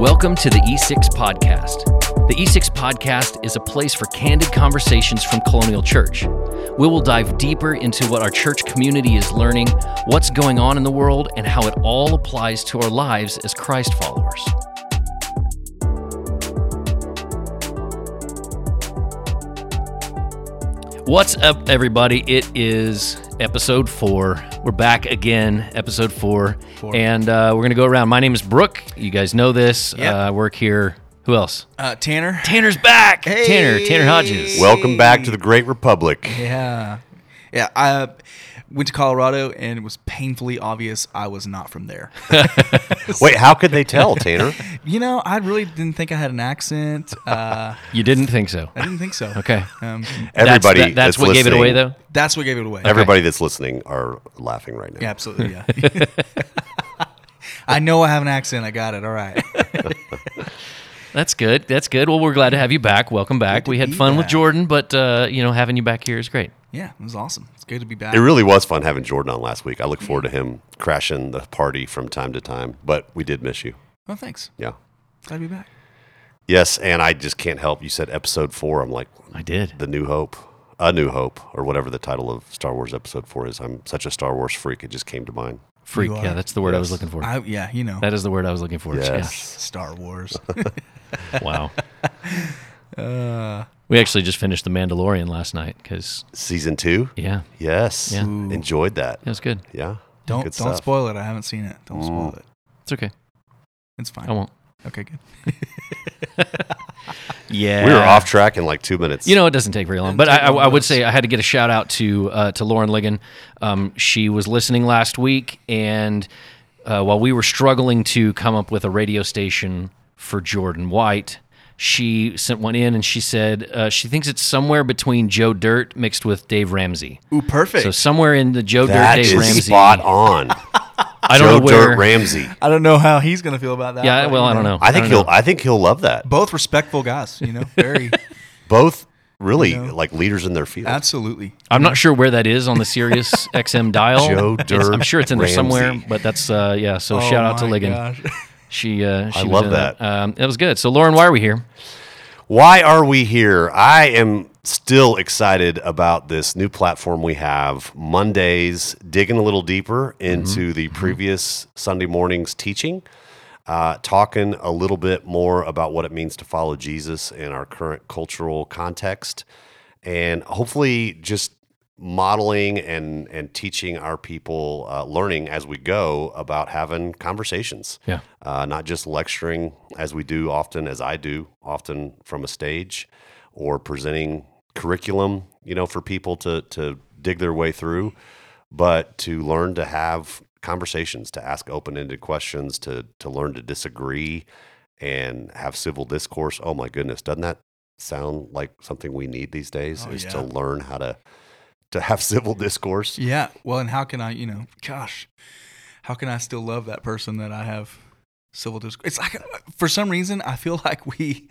Welcome to the E6 Podcast. The E6 Podcast is a place for candid conversations from Colonial Church. We will dive deeper into what our church community is learning, what's going on in the world, and how it all applies to our lives as Christ followers. What's up, everybody? It is episode four. We're back again, episode four. Four. And uh, we're going to go around. My name is Brooke. You guys know this. Yep. Uh, I work here. Who else? Uh, Tanner. Tanner's back. Hey. Tanner, Tanner Hodges. Welcome back to the Great Republic. Yeah. Yeah. I went to Colorado and it was painfully obvious I was not from there. Wait, how could they tell, Tater? you know, I really didn't think I had an accent. Uh, You didn't think so. I didn't think so. Okay. Um, Everybody that's, that- that's that's what gave it away, though. that's what gave it away. Everybody that's listening are laughing right now. Yeah, absolutely. Yeah. I know I have an accent. I got it. All right. That's good. That's good. Well, we're glad to have you back. Welcome back. We had be fun with. Jordan, but uh, you know, having you back here is great. Yeah, it was awesome. It's good to be back. It really was fun having Jordan on last week. I look forward to him crashing the party from time to time, but we did miss you. oh, thanks. Yeah. Glad to be back. Yes, and I just can't help. You said episode four. I'm like, I did. The New Hope, A New Hope, or whatever the title of Star Wars episode four is. I'm such a Star Wars freak. It just came to mind. Freak. You Yeah, are. that's the word I was looking for. I, yeah, you know, that is the word I was looking for. Yes. Star Wars. Yeah. Wow. uh, we actually just finished The Mandalorian last night because, Season two? yeah, Yes. Yeah. Ooh. Enjoyed that. it was good. Yeah. don't Good don't stuff. spoil it. I haven't seen it. Don't spoil Mm. it. It's okay. It's fine. I won't. Okay, good. Yeah. We were off track in like two minutes. You know, it doesn't take very long. But I, I, I would say I had to get a shout out to uh, to Lauren Ligon. Um, she was listening last week, and uh, while we were struggling to come up with a radio station for Jordan White, she sent one in, and she said uh, she thinks it's somewhere between Joe Dirt mixed with Dave Ramsey. Ooh, perfect. So somewhere in the Joe that Dirt is Dave Ramsey. spot on. I don't Joe know where. Dirt Ramsey. I don't know how he's gonna feel about that. yeah, well, I don't know. I think don't he'll. know. I think he'll love that. Both respectful guys, you know, very Both really You know. like leaders in their field. absolutely. I'm not sure where that is on the Sirius XM dial. Joe It's- Dirt I'm sure it's in there somewhere, but that's uh, yeah. So Oh shout out to my Ligon. She, uh, she I was love that. Um, it was good. So, Lauren, why are we here? Why are we here? I am still excited about this new platform we have. Mondays, digging a little deeper into the previous Sunday morning's teaching, uh, talking a little bit more about what it means to follow Jesus in our current cultural context, and hopefully just modeling and and teaching our people uh, learning as we go about having conversations Yeah. uh, not just lecturing as we do often, as I do often from a stage, or presenting curriculum, you know, for people to to dig their way through, but to learn to have conversations, to ask open ended questions, to to learn to disagree, and have civil discourse. Oh my goodness, doesn't that sound like something we need these days? Oh, is yeah. to learn how to to have civil discourse. Yeah. Well, and how can I, you know, gosh, how can I still love that person that I have civil discourse? It's like for some reason I feel like we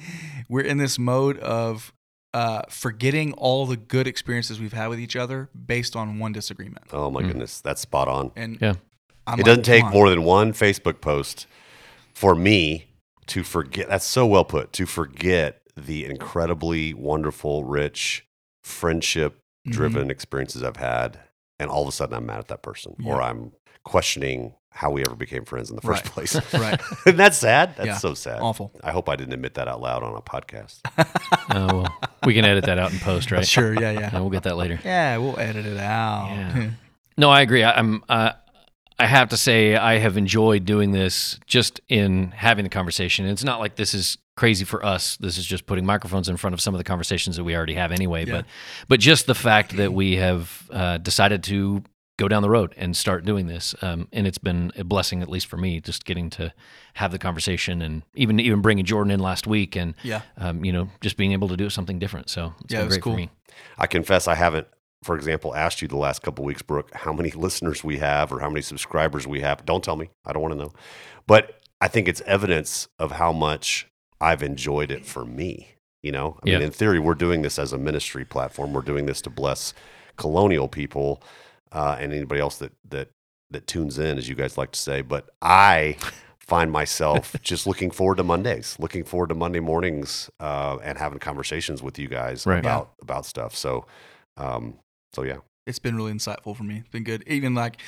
we're in this mode of uh, forgetting all the good experiences we've had with each other based on one disagreement. Oh my goodness, that's spot on. And Yeah. I'm it like, doesn't take on. more than one Facebook post for me to forget. That's so well put. To forget the incredibly wonderful, rich, friendship-driven Mm-hmm. experiences I've had, and all of a sudden I'm mad at that person, or I'm questioning how we ever became friends in the first Right. place. Right. Isn't that sad? That's Yeah. so sad. Awful. I hope I didn't admit that out loud on a podcast. Oh, well, we can edit that out in post, right? Sure. Yeah. Yeah. And we'll get that later. Yeah. We'll edit it out. Yeah. No, I agree. I, I'm. Uh, I have to say, I have enjoyed doing this just in having the conversation. It's not like this is crazy for us. This is just putting microphones in front of some of the conversations that we already have anyway. Yeah. But, but just the fact that we have uh, decided to go down the road and start doing this, um, and it's been a blessing, at least for me, just getting to have the conversation and even even bringing Jordan in last week and Yeah. um, you know just being able to do something different. So it's Yeah, been it was great cool. for me. I confess I haven't, for example, asked you the last couple weeks, Brooke, how many listeners we have or how many subscribers we have. Don't tell me. I don't want to know. But I think it's evidence of how much I've enjoyed it for me. You know, I mean, in theory, we're doing this as a ministry platform. We're doing this to bless colonial people uh, and anybody else that that that tunes in, as you guys like to say. But I find myself just looking forward to Mondays, looking forward to Monday mornings, uh, and having conversations with you guys Right. about about stuff. So, um, so yeah, it's been really insightful for me. It's been good. Even like,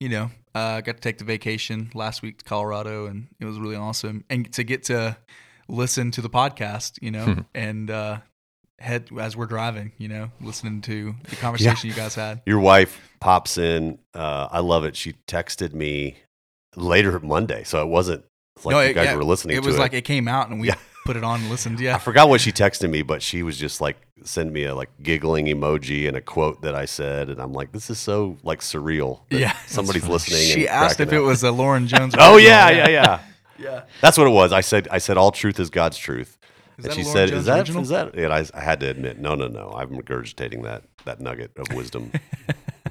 you know, uh, I got to take the vacation last week to Colorado, and it was really awesome. And to get to listen to the podcast, you know, and uh, head as we're driving, you know, listening to the conversation you guys had. your wife pops in. Uh, I love it. She texted me later Monday, so it wasn't like No, you guys yeah, were listening It was it. like it came out, and we Yeah. put it on and listened. Yeah, I forgot what she texted me, but she was just like send me a like giggling emoji and a quote that I said, and I'm like, this is so like surreal. Yeah. somebody's listening. she asked if cracking it was a Lauren Jones. Oh yeah, yeah, yeah. Yeah. That's what it was. I said, I said, all truth is God's truth. Is and she said, Jones "Is that original? is that?" And I, I had to admit, no, no, no. I'm regurgitating that that nugget of wisdom.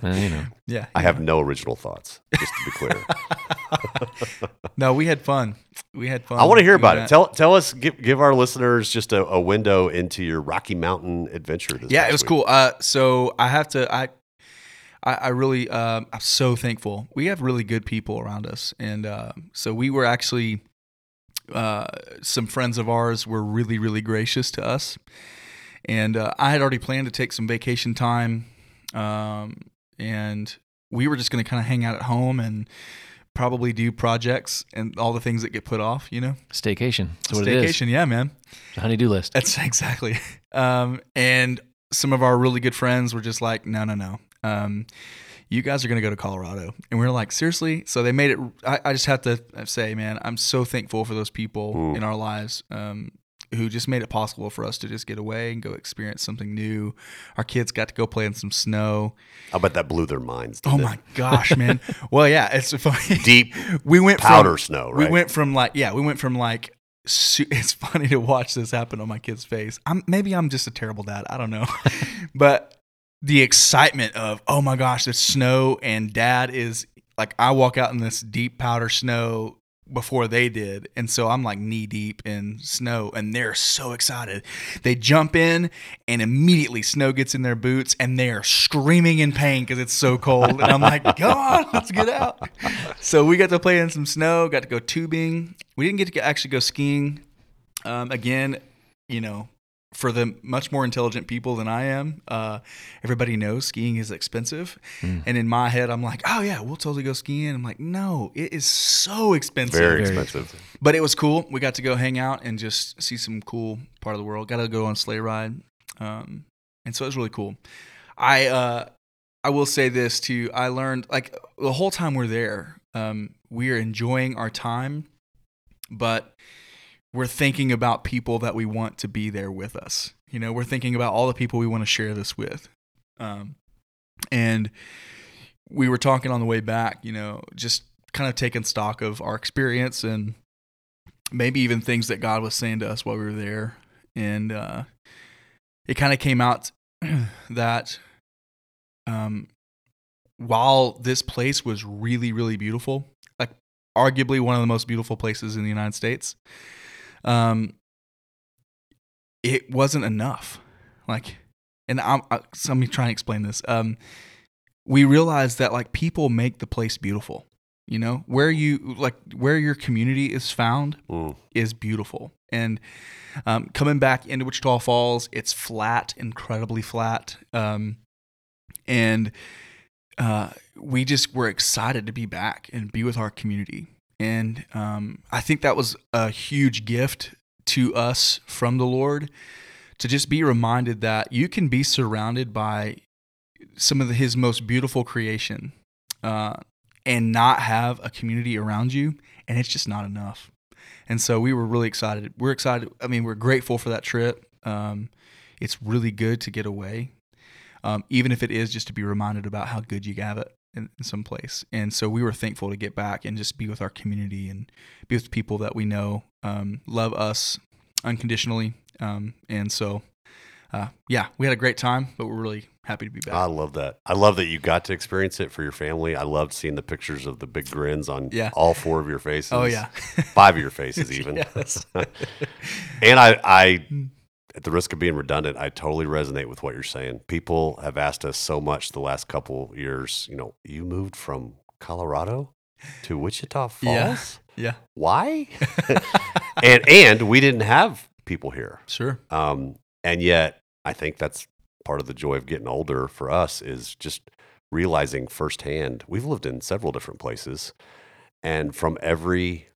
Uh, you know, Yeah, I have no original thoughts. Just to be clear, no. We had fun. We had fun. I want to hear about it. Tell tell us, give give our listeners just a, a window into your Rocky Mountain adventure. This yeah, it was week. cool. Uh, so I have to. I, I, I really, um, I'm so thankful. We have really good people around us, and uh, so we were actually. Uh, some friends of ours were really, really gracious to us, and uh, I had already planned to take some vacation time, um, and we were just going to kind of hang out at home and probably do projects and all the things that get put off. You know, staycation. That's what it is. staycation. Yeah, man. The honey-do list. That's exactly. Um, and some of our really good friends were just like, no, no, no. Um, you guys are going to go to Colorado. And we are like, seriously? So they made it. I, I just have to say, man, I'm so thankful for those people in our lives um, who just made it possible for us to just get away and go experience something new. Our kids got to go play in some snow. I bet that blew their minds. Oh it? my gosh, man. well, yeah, it's funny. Deep we went powder from, snow, we went from like yeah, we went from like it's funny to watch this happen on my kid's face. I'm maybe I'm just a terrible dad. I don't know, but the excitement of oh my gosh, there's snow and dad is like I walk out in this deep powder snow before they did and so i'm like knee deep in snow and they're so excited. They jump in and immediately snow gets in their boots and they are screaming in pain because it's so cold and i'm like come on let's get out. So we got to play in some snow got to go tubing. We didn't get to actually go skiing um, again you know for the much more intelligent people than I am, uh, everybody knows skiing is expensive. Hmm. And in my head, I'm like, oh, yeah, we'll totally go skiing. I'm like, no, it is so expensive. Very Very expensive. But it was cool. We got to go hang out and just see some cool part of the world. Got to go on a sleigh ride. Um, and so it was really cool. I, uh, I will say this too. I learned like the whole time we're there, um, we are enjoying our time, but we're thinking about people that we want to be there with us. You know, we're thinking about all the people we want to share this with. Um, and we were talking on the way back, you know, just kind of taking stock of our experience and maybe even things that God was saying to us while we were there. And uh, it kind of came out that um, while this place was really, really beautiful, like arguably one of the most beautiful places in the United States, um, it wasn't enough. Like, and I'm, I, so let me try and explain this. Um, we realized that like people make the place beautiful. You know, where you like where your community is found Mm. is beautiful. And um, coming back into Wichita Falls, it's flat, incredibly flat. Um, and uh, we just were excited to be back and be with our community. And um, I think that was a huge gift to us from the Lord to just be reminded that you can be surrounded by some of the, His most beautiful creation uh, and not have a community around you, and it's just not enough. And so we were really excited. We're excited. I mean, we're grateful for that trip. Um, it's really good to get away, um, even if it is just to be reminded about how good you have it in, in some place. And so we were thankful to get back and just be with our community and be with people that we know um, love us unconditionally. Um, and so, uh, yeah, we had a great time, but we're really happy to be back. I love that. I love that you got to experience it for your family. I loved seeing the pictures of the big grins on Yeah. all four of your faces. oh yeah, five of your faces even. And I, I, at the risk of being redundant, I totally resonate with what you're saying. People have asked us so much the last couple years. You know, you moved from Colorado to Wichita Falls. Yeah. Yeah. Why? and and we didn't have people here. Sure. Um, and yet, I think that's part of the joy of getting older for us is just realizing firsthand. We've lived in several different places, and from every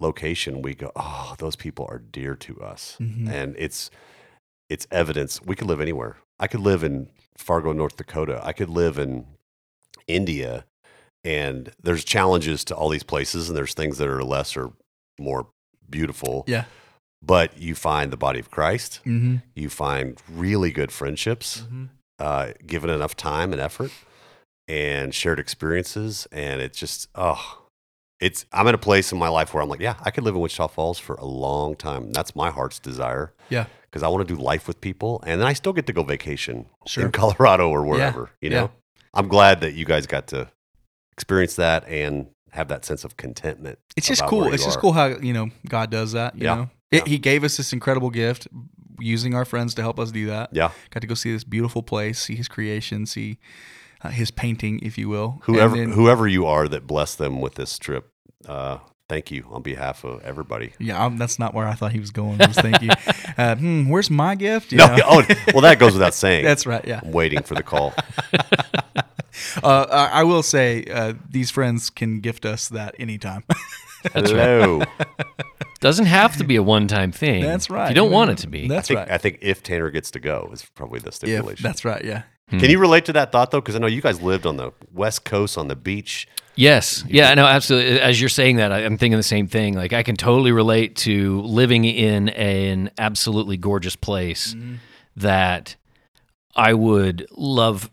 location, we go, "Oh, those people are dear to us," Mhm. and it's it's evidence. We could live anywhere. I could live in Fargo, North Dakota. I could live in India, and there's challenges to all these places, and there's things that are less or more beautiful Yeah. but you find the body of Christ. Mm-hmm. You find really good friendships, uh, given enough time and effort, and shared experiences. And it's just, oh, it's. I'm in a place in my life where I'm like, yeah, I could live in Wichita Falls for a long time. That's my heart's desire. Yeah. Because I want to do life with people, and then I still get to go vacation Sure. in Colorado or wherever. You Yeah. know, I'm glad that you guys got to experience that and have that sense of contentment. It's just cool. It's you just are. cool how you know God does that. You Yeah. know, it, He gave us this incredible gift, using our friends to help us do that. Yeah. Got to go see this beautiful place, see His creation, see uh, His painting, if you will. Whoever then- whoever you are that blessed them with this trip uh thank you on behalf of everybody yeah, um, that's not where I thought he was going. Was thank you. Uh, hmm, where's my gift? You no know? oh well that goes without saying that's right. Yeah. i'm waiting for the call Uh, I I will say uh, these friends can gift us that anytime. hello Doesn't have to be a one-time thing. That's right. You don't want it to be. i That's think right. i think if tanner gets to go is probably the yeah, stipulation that's right. Yeah. can you relate to that thought though because i know you guys lived on the west coast on the beach Yes. Yeah, no, absolutely. As you're saying that, I'm thinking the same thing. Like, I can totally relate to living in an absolutely gorgeous place mm-hmm. that I would love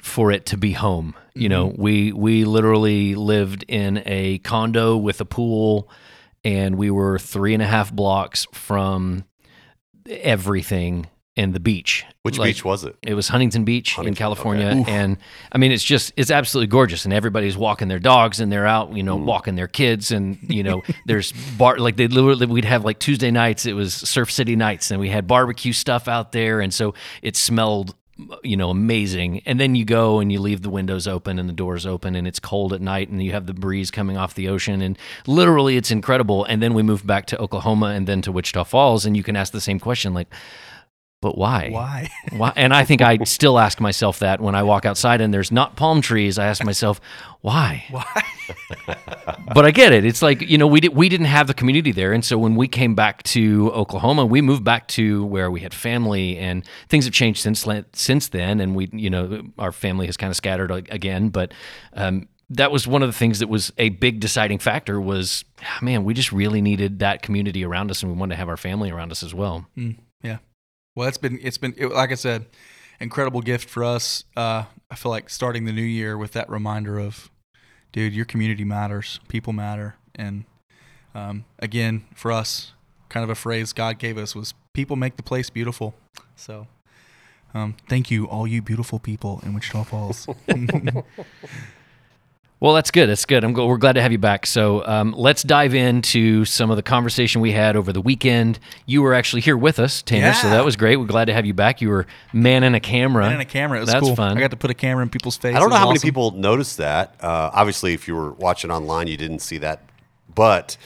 for it to be home. You know, mm-hmm. we we literally lived in a condo with a pool, and we were three and a half blocks from everything and the beach. which Like, beach was it? It was Huntington Beach in California, okay. and I mean, it's just it's absolutely gorgeous, and everybody's walking their dogs, and they're out, you know, Mm. walking their kids, and you know, there's bar like they literally we'd have like Tuesday nights, it was Surf City nights, and we had barbecue stuff out there, and so it smelled you know amazing. And then you go and you leave the windows open and the doors open and it's cold at night and you have the breeze coming off the ocean. And literally it's incredible. And then we moved back to Oklahoma and then to Wichita Falls. And you can ask the same question like but why Why? why? And I think I still ask myself that when I walk outside and there's not palm trees. I ask myself, why? Why? But I get it. It's like you know we did, we didn't have the community there, and so when we came back to Oklahoma, we moved back to where we had family, and things have changed since since then. And we you know our family has kind of scattered again, but. Um, that was one of the things that was a big deciding factor was ah, man we just really needed that community around us and we wanted to have our family around us as well Yeah. Well, it's been it's been it, like I said, incredible gift for us. Uh, I feel like starting the new year with that reminder of, dude, your community matters, people matter, and um, again for us, kind of a phrase God gave us was "people make the place beautiful." So, um, thank you, all you beautiful people in Wichita Falls. Well, that's good. That's good. I'm go- we're glad to have you back. So um, let's dive into some of the conversation we had over the weekend. You were actually here with us, Tanner, so that was great. We're glad to have you back. You were manning a camera. and a camera, it was That's cool. fun. I got to put a camera in people's faces. I don't know how was many people noticed that. Uh, obviously, if you were watching online, you didn't see that. But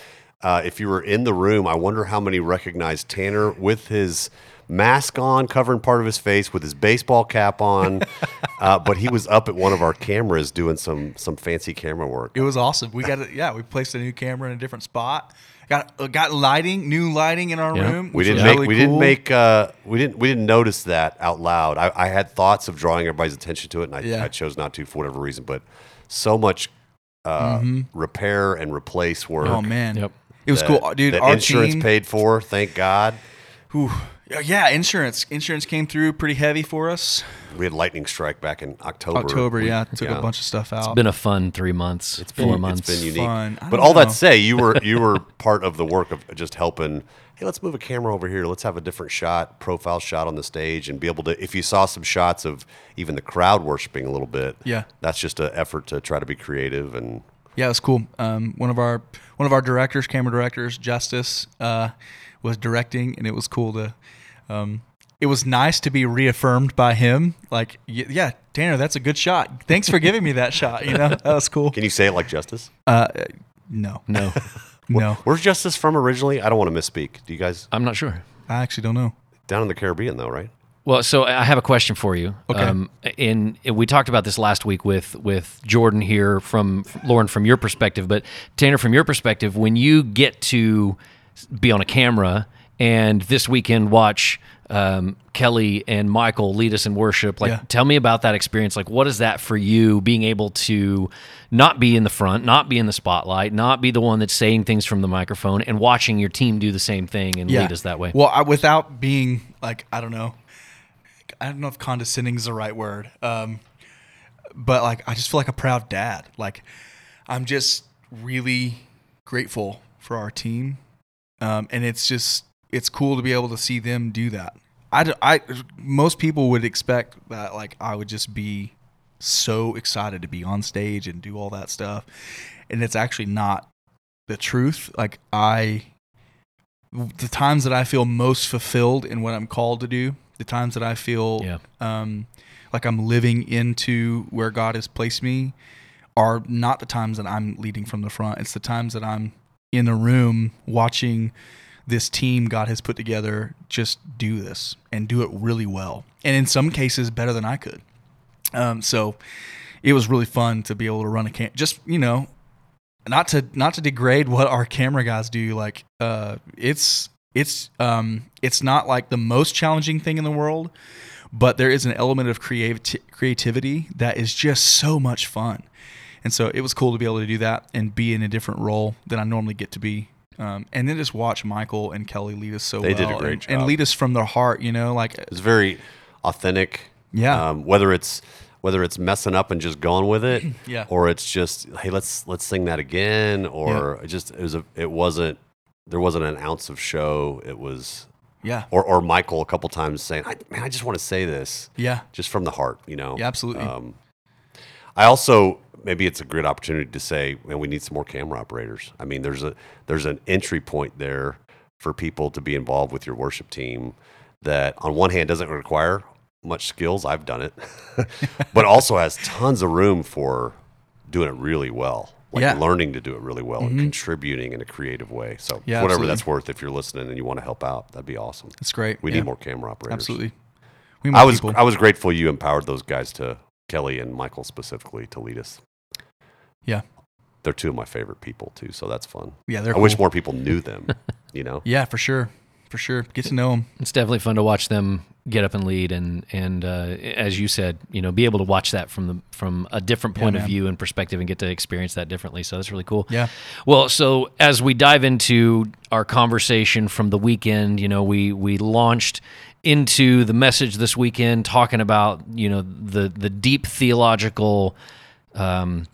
uh, if you were in the room, I wonder how many recognized Tanner with his mask on, covering part of his face, with his baseball cap on. uh, but he was up at one of our cameras doing some some fancy camera work. It was awesome. We got it. Yeah, we placed a new camera in a different spot. Got uh, got lighting, new lighting in our Yeah. room. We didn't make really we cool. didn't make uh, we didn't we didn't notice that out loud. I, I had thoughts of drawing everybody's attention to it, and I, Yeah. I chose not to for whatever reason. But so much uh, repair and replace work. Mm-hmm. Oh man, Yep. it was that- cool, dude. That our insurance team, paid for, thank God. Whew. Yeah, insurance. Insurance came through pretty heavy for us. We had lightning strike back in October. October, We- yeah, took yeah. a bunch of stuff out. It's been a fun three months, It's four been, four months. It's been unique. fun. I But all that know. to say, you were you were part of the work of just helping. Hey, let's move a camera over here. Let's have a different shot, profile shot on the stage, and be able to. If you saw some shots of even the crowd worshiping a little bit, Yeah. that's just an effort to try to be creative and Yeah, it was cool. Um, one of our one of our directors, camera directors, Justice, uh, was directing, and it was cool to. Um, it was nice to be reaffirmed by him. Like, yeah, Tanner, that's a good shot. Thanks for giving me that shot. You know, that was cool. Can you say it like Justice? Uh, no, no. No, Where's Justice from originally? I don't want to misspeak. Do you guys I'm not sure. I actually don't know. down in the Caribbean though, right? Well, so I have a question for you. Okay. Um, in we talked about this last week with with Jordan here from Lauren from your perspective, but Tanner from your perspective, when you get to be on a camera and this weekend watch um, Kelly and Michael lead us in worship, like Yeah. tell me about that experience. Like, what is that for you? Being able to not be in the front, not be in the spotlight, not be the one that's saying things from the microphone, and watching your team do the same thing and lead us that way. Well, I, without being like I don't know, I don't know if condescending is the right word, um, but like I just feel like a proud dad. Like I'm just really grateful for our team, um, and it's just it's cool to be able to see them do that. I, I- most people would expect that like I would just be so excited to be on stage and do all that stuff, and it's actually not the truth. Like I the times that I feel most fulfilled in what I'm called to do, the times that I feel Yeah. um, like I'm living into where God has placed me, are not the times that I'm leading from the front. It's the times that I'm in a room watching this team God has put together just do this and do it really well, and in some cases better than I could. Um, so it was really fun to be able to run a camp. Just you know, not to not to degrade what our camera guys do like uh it's it's um it's not like the most challenging thing in the world but there is an element of creati- creativity that is just so much fun and so it was cool to be able to do that and be in a different role than i normally get to be um, and then just watch michael and kelly lead us so They did a well great and, and lead us from their heart you know like It's very authentic. Yeah. Um, whether it's whether it's messing up and just going with it, Yeah. or it's just hey let's let's sing that again, or it just it was a it wasn't there wasn't an ounce of show. It was yeah or or Michael a couple times saying, I, "Man, I just want to say this." yeah just from the heart, you know. Yeah, absolutely. Um, I also maybe it's a great opportunity to say, man, we need some more camera operators. I mean, there's a there's an entry point there for people to be involved with your worship team that on one hand doesn't require much skills. I've done it, but also has tons of room for doing it really well. Like Yeah. Mm-hmm. learning to do it really well and contributing in a creative way. So Yeah, whatever absolutely. that's worth, if you're listening and you want to help out, that'd be awesome. it's great We Yeah. need more camera operators. absolutely we I was people. I was grateful you empowered those guys to Kelly and Michael specifically to lead us. Yeah They're two of my favorite people too, so that's fun. yeah they're I wish more people knew them. You know, yeah for sure for sure get to know them It's definitely fun to watch them get up and lead, and and uh, as you said, you know, be able to watch that from the from a different point of view and perspective, and get to experience that differently. So that's really cool. Yeah. Well, so as we dive into our conversation from the weekend, you know, we we launched into the message this weekend talking about you know the the deep theological um,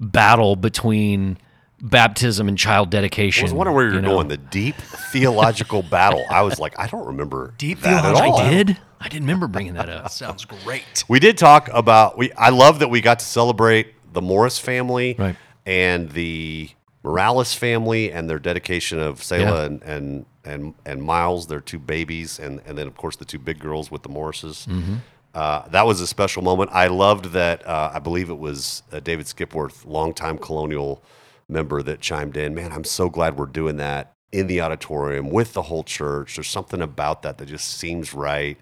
battle between baptism and child dedication. I was wondering where you're you know. going. The deep theological battle. I was like, I don't remember Deep that at all. I did. I didn't remember bringing that up. sounds great We did talk about we. I love that we got to celebrate the Morris family Right. and the Morales family and their dedication of Selah Yeah. and, and and and Miles, their two babies, and and then of course the two big girls with the Morrises. Mm-hmm. Uh, that was a special moment. I loved that. Uh, I believe it was uh, David Skipworth, longtime Colonial member, that chimed in. Man, I'm so glad we're doing that in the auditorium with the whole church. There's something about that that just seems right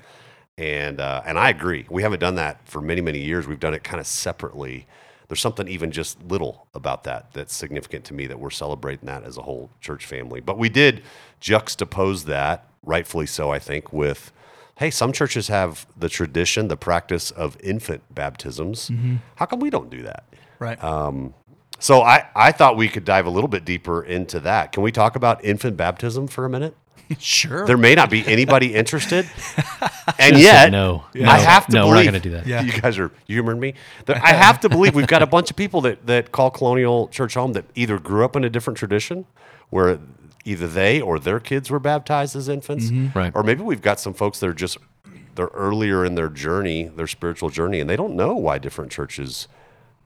and uh, and I agree. We haven't done that for many many years. We've done it kind of separately. There's something even just little about that that's significant to me that we're celebrating that as a whole church family. But we did juxtapose that, rightfully so, I think, with hey, some churches have the tradition, the practice of infant baptisms. Mm-hmm. How come we don't do that? right um, So I, I thought we could dive a little bit deeper into that. Can we talk about infant baptism for a minute? sure There may not be anybody interested, and Just yet said no. I have to No, we're not gonna do that. Yeah. You guys are humoring me. I have to believe we've got a bunch of people that that call Colonial Church home that either grew up in a different tradition, where either they or their kids were baptized as infants, Right. or maybe we've got some folks that are just they're earlier in their journey, their spiritual journey, and they don't know why different churches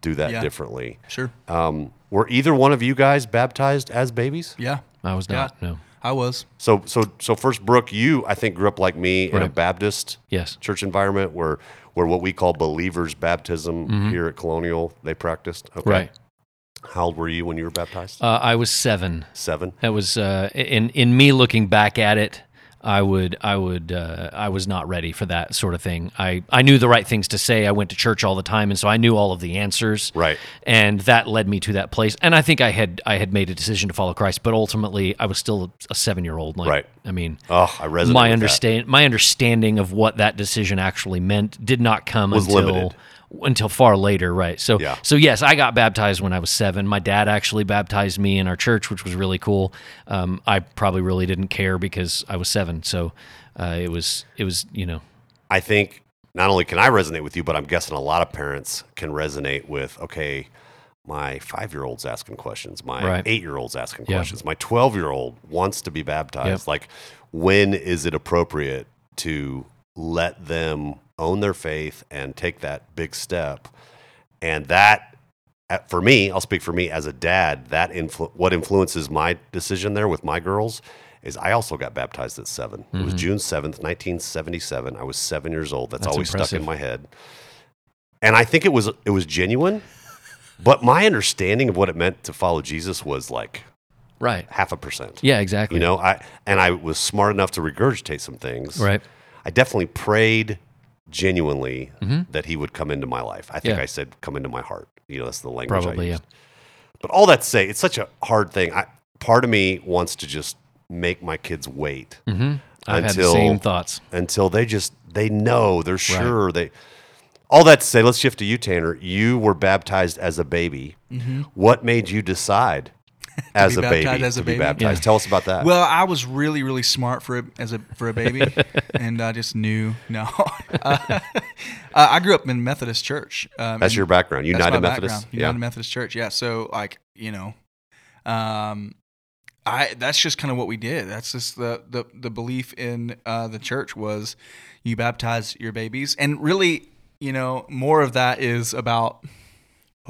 do that Yeah. differently. sure Um, were either one of you guys baptized as babies? yeah I was not. Yeah. No. I was So, so, so first, Brooke, you I think grew up like me in a Baptist Yes. church environment where where what we call believers baptism here at Colonial they practiced. Okay. Right. How old were you when you were baptized? Uh, I was seven. Seven. That was uh, in in me looking back at it. I would I would uh, I was not ready for that sort of thing. I I knew the right things to say. I went to church all the time, and so I knew all of the answers. Right. And that led me to that place. And I think I had I had made a decision to follow Christ, but ultimately I was still a seven year old. Like, Right. I mean, Oh, I resonate. my understand my understanding of what that decision actually meant did not come Was until limited. Until far later right so Yeah. so yes i got baptized when i was seven my dad actually baptized me in our church which was really cool um, i probably really didn't care because i was seven so uh, it was it was you know I think not only can I resonate with you, but I'm guessing a lot of parents can resonate with, okay, my five year old's asking questions, my Right. eight year old's asking Yeah. questions, my 12 year old wants to be baptized. Yep. Like, when is it appropriate to let them own their faith and take that big step? And that, uh, for me, I'll speak for me as a dad, that influ- what influences my decision there with my girls is I also got baptized at 7 It was June 7th, 1977. I was seven years old. That's, Mm-hmm. That's always stuck in my head. And I think it was it was genuine, but my understanding of what it meant to follow Jesus was like right half a percent. yeah exactly You know, I and I was smart enough to regurgitate some things. right I definitely prayed genuinely that he would come into my life. I think Mm-hmm. Yeah. I said come into my heart. You know, that's the language I probably yeah used. But all that to say, it's such a hard thing. I, part of me wants to just make my kids wait mm-hmm. i've had the Until- same thoughts until they just they know they're sure they. All that to say, let's shift to you, Tanner. You were baptized as a baby. What made you decide as a baby as a to be baptized? Yeah. Tell us about that. Well, I was really, really smart for a, as a for a baby, and I just knew no. uh, I grew up in Methodist church. Um, that's your background. United Methodist. background, United Methodist Church. Yeah. So like you know, um, I that's just kind of what we did. That's just the the the belief in uh, the church was you baptize your babies, and really, you know, more of that is about.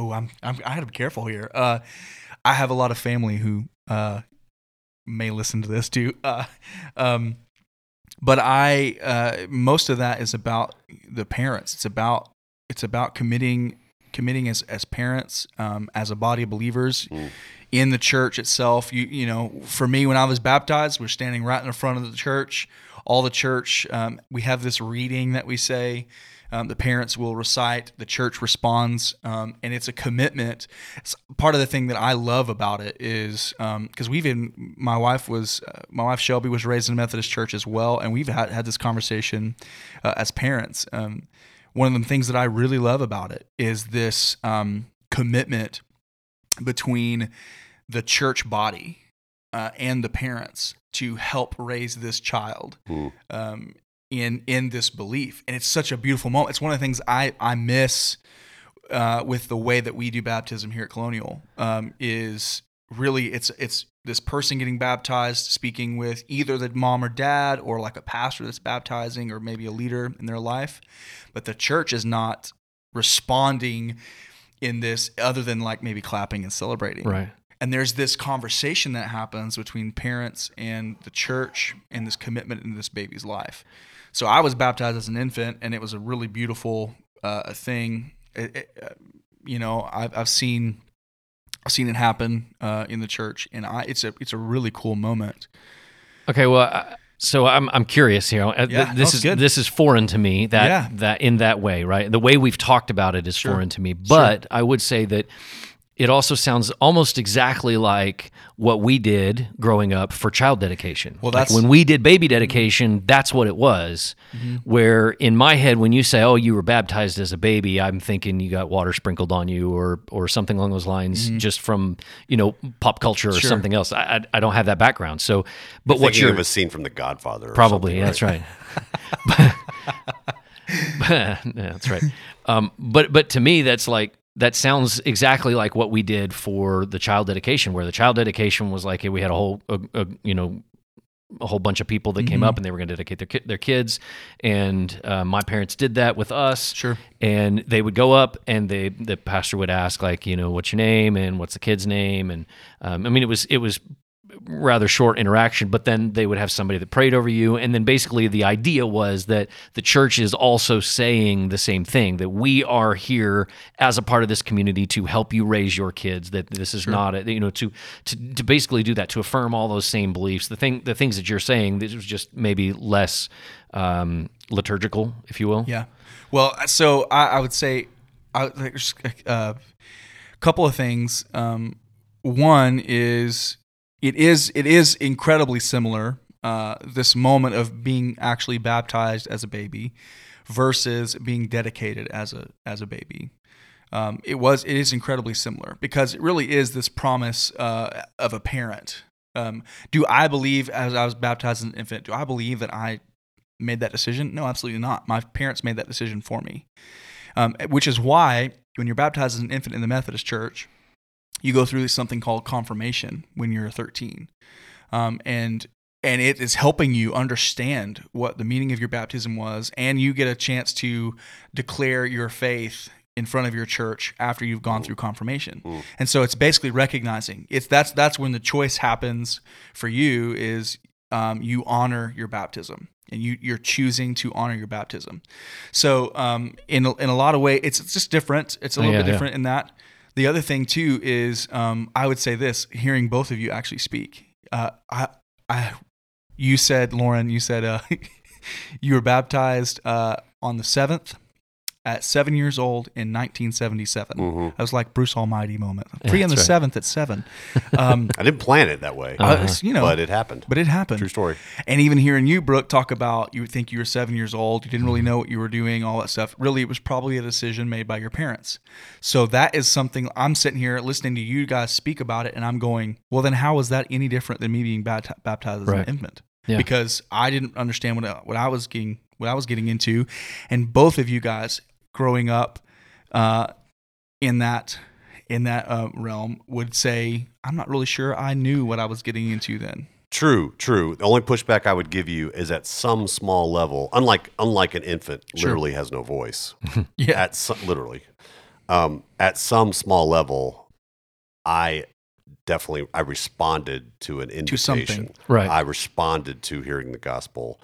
Oh, I'm, I'm I got to be careful here. Uh, I have a lot of family who uh, may listen to this too. Uh, um, but I uh, most of that is about the parents. It's about it's about committing committing as as parents, um, as a body of believers Mm. in the church itself. You you know, for me when I was baptized, we're standing right in the front of the church. All the church, um, we have this reading that we say. Um, the parents will recite, the church responds, um, and it's a commitment. It's part of the thing that I love about it is because we've been, my wife was, uh, my wife Shelby was raised in a Methodist church as well, and we've had, had this conversation uh, as parents. Um, one of the things that I really love about it is this um, commitment between the church body uh, and the parents to help raise this child Mm. um, in in this belief, and it's such a beautiful moment. It's one of the things I I miss uh, with the way that we do baptism here at Colonial. Um, is really it's it's this person getting baptized, speaking with either the mom or dad, or like a pastor that's baptizing, or maybe a leader in their life, but the church is not responding in this other than like maybe clapping and celebrating right and there's this conversation that happens between parents and the church and this commitment in this baby's life so i was baptized as an infant and it was a really beautiful uh, thing It- it, uh, you know I've, I've seen i've seen it happen uh, in the church and i it's a it's a really cool moment Okay, well, I- so I'm I'm curious here. Uh, Yeah, this is good. this is foreign to me. That Yeah. that in that way, right? The way we've talked about it is Sure. foreign to me. But I would say that it also sounds almost exactly like what we did growing up for child dedication. Well, Like that's- when we did baby dedication. That's what it was. Mm-hmm. Where in my head, when you say, "Oh, you were baptized as a baby," I'm thinking you got water sprinkled on you, or or something along those lines, just from you know pop culture or Mm-hmm. Sure. something else. I, I I don't have that background. So, but what Thinking you're of a scene from The Godfather. or Probably, something, that's right. yeah, that's right. Um, but but to me, that's like that sounds exactly like what we did for the child dedication, where the child dedication was like we had a whole, a, a, you know, a whole bunch of people that came Mhm. up and they were going to dedicate their ki- their kids, and uh, my parents did that with us. Sure. And they would go up, and they the pastor would ask like, you know, what's your name and what's the kid's name, and um, I mean, it was it was rather short interaction, but then they would have somebody that prayed over you. And then basically the idea was that the church is also saying the same thing that we are here as a part of this community to help you raise your kids, that this is not, a, you know, to, to, to basically do that, to affirm all those same beliefs. The thing, the things that you're saying, this was just maybe less um, liturgical, if you will. Yeah. Well, so I, I would say, I, there's a uh, couple of things. Um, one is it is it is incredibly similar. Uh, this moment of being actually baptized as a baby versus being dedicated as a as a baby. Um, it was it is incredibly similar because it really is this promise uh, of a parent. Um, do I believe as I was baptized as an infant? Do I believe that I made that decision? No, absolutely not. My parents made that decision for me, um, which is why when you're baptized as an infant in the Methodist Church, you go through something called confirmation when you're 13, um, and and it is helping you understand what the meaning of your baptism was, and you get a chance to declare your faith in front of your church after you've gone through confirmation. And so it's basically recognizing it's that's that's when the choice happens for you is um, you honor your baptism and you you're choosing to honor your baptism. So um, in a- in a lot of ways, it's it's just different. It's a little yeah, bit yeah. different in that. The other thing too is um, I would say this: hearing both of you actually speak. Uh, I I you said Lauren, you said uh, you were baptized uh, on the seventh at seven years old in 1977. Mhm. I was like Bruce Almighty moment. Free and the right. seventh at seven. Um, I didn't plan it that way, was- you know, but it happened. but it happened. True story. And even hearing you, Brooke, talk about you would think you were seven years old, you didn't really know what you were doing, all that stuff. Really, it was probably a decision made by your parents. So that is something I'm sitting here listening to you guys speak about it, and I'm going, well, then how is that any different than me being bapti- baptized as Right. an infant? Yeah. Because I didn't understand what what I was getting what I was getting into, and both of you guys growing up uh, in that in that uh, realm would say, I'm not really sure I knew what I was getting into then. True, true. The only pushback I would give you is at some small level, unlike unlike an infant, Sure. literally has no voice. Yeah. At some, literally, um, at some small level, I definitely I responded to an invitation. something. Right. I responded to hearing the gospel.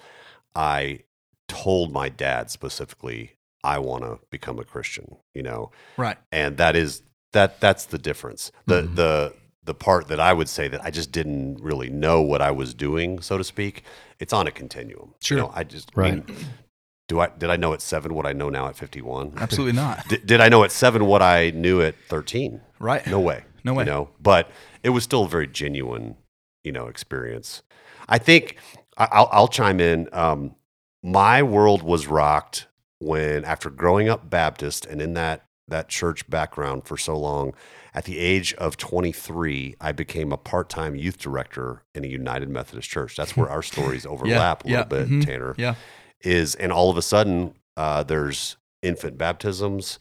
I told my dad specifically, I want to become a Christian. You know, Right. and that is that that's the difference the Mhm. the the part that i would say that i just didn't really know what i was doing so to speak it's on a continuum Sure. you know, i just I Right. mean, do i did i know at seven what i know now at 51 Absolutely not. did, did i know at seven what i knew at 13 Right. no way No way. you know but it was still a very genuine you know experience i think I- i'll, I'll chime in um, my world was rocked when after growing up baptist and in that that church background for so long at the age of 23 i became a part-time youth director in a united methodist church that's where our stories overlap a yeah, little bit mhm, tanner Yeah. is and all of a sudden uh, there's infant baptisms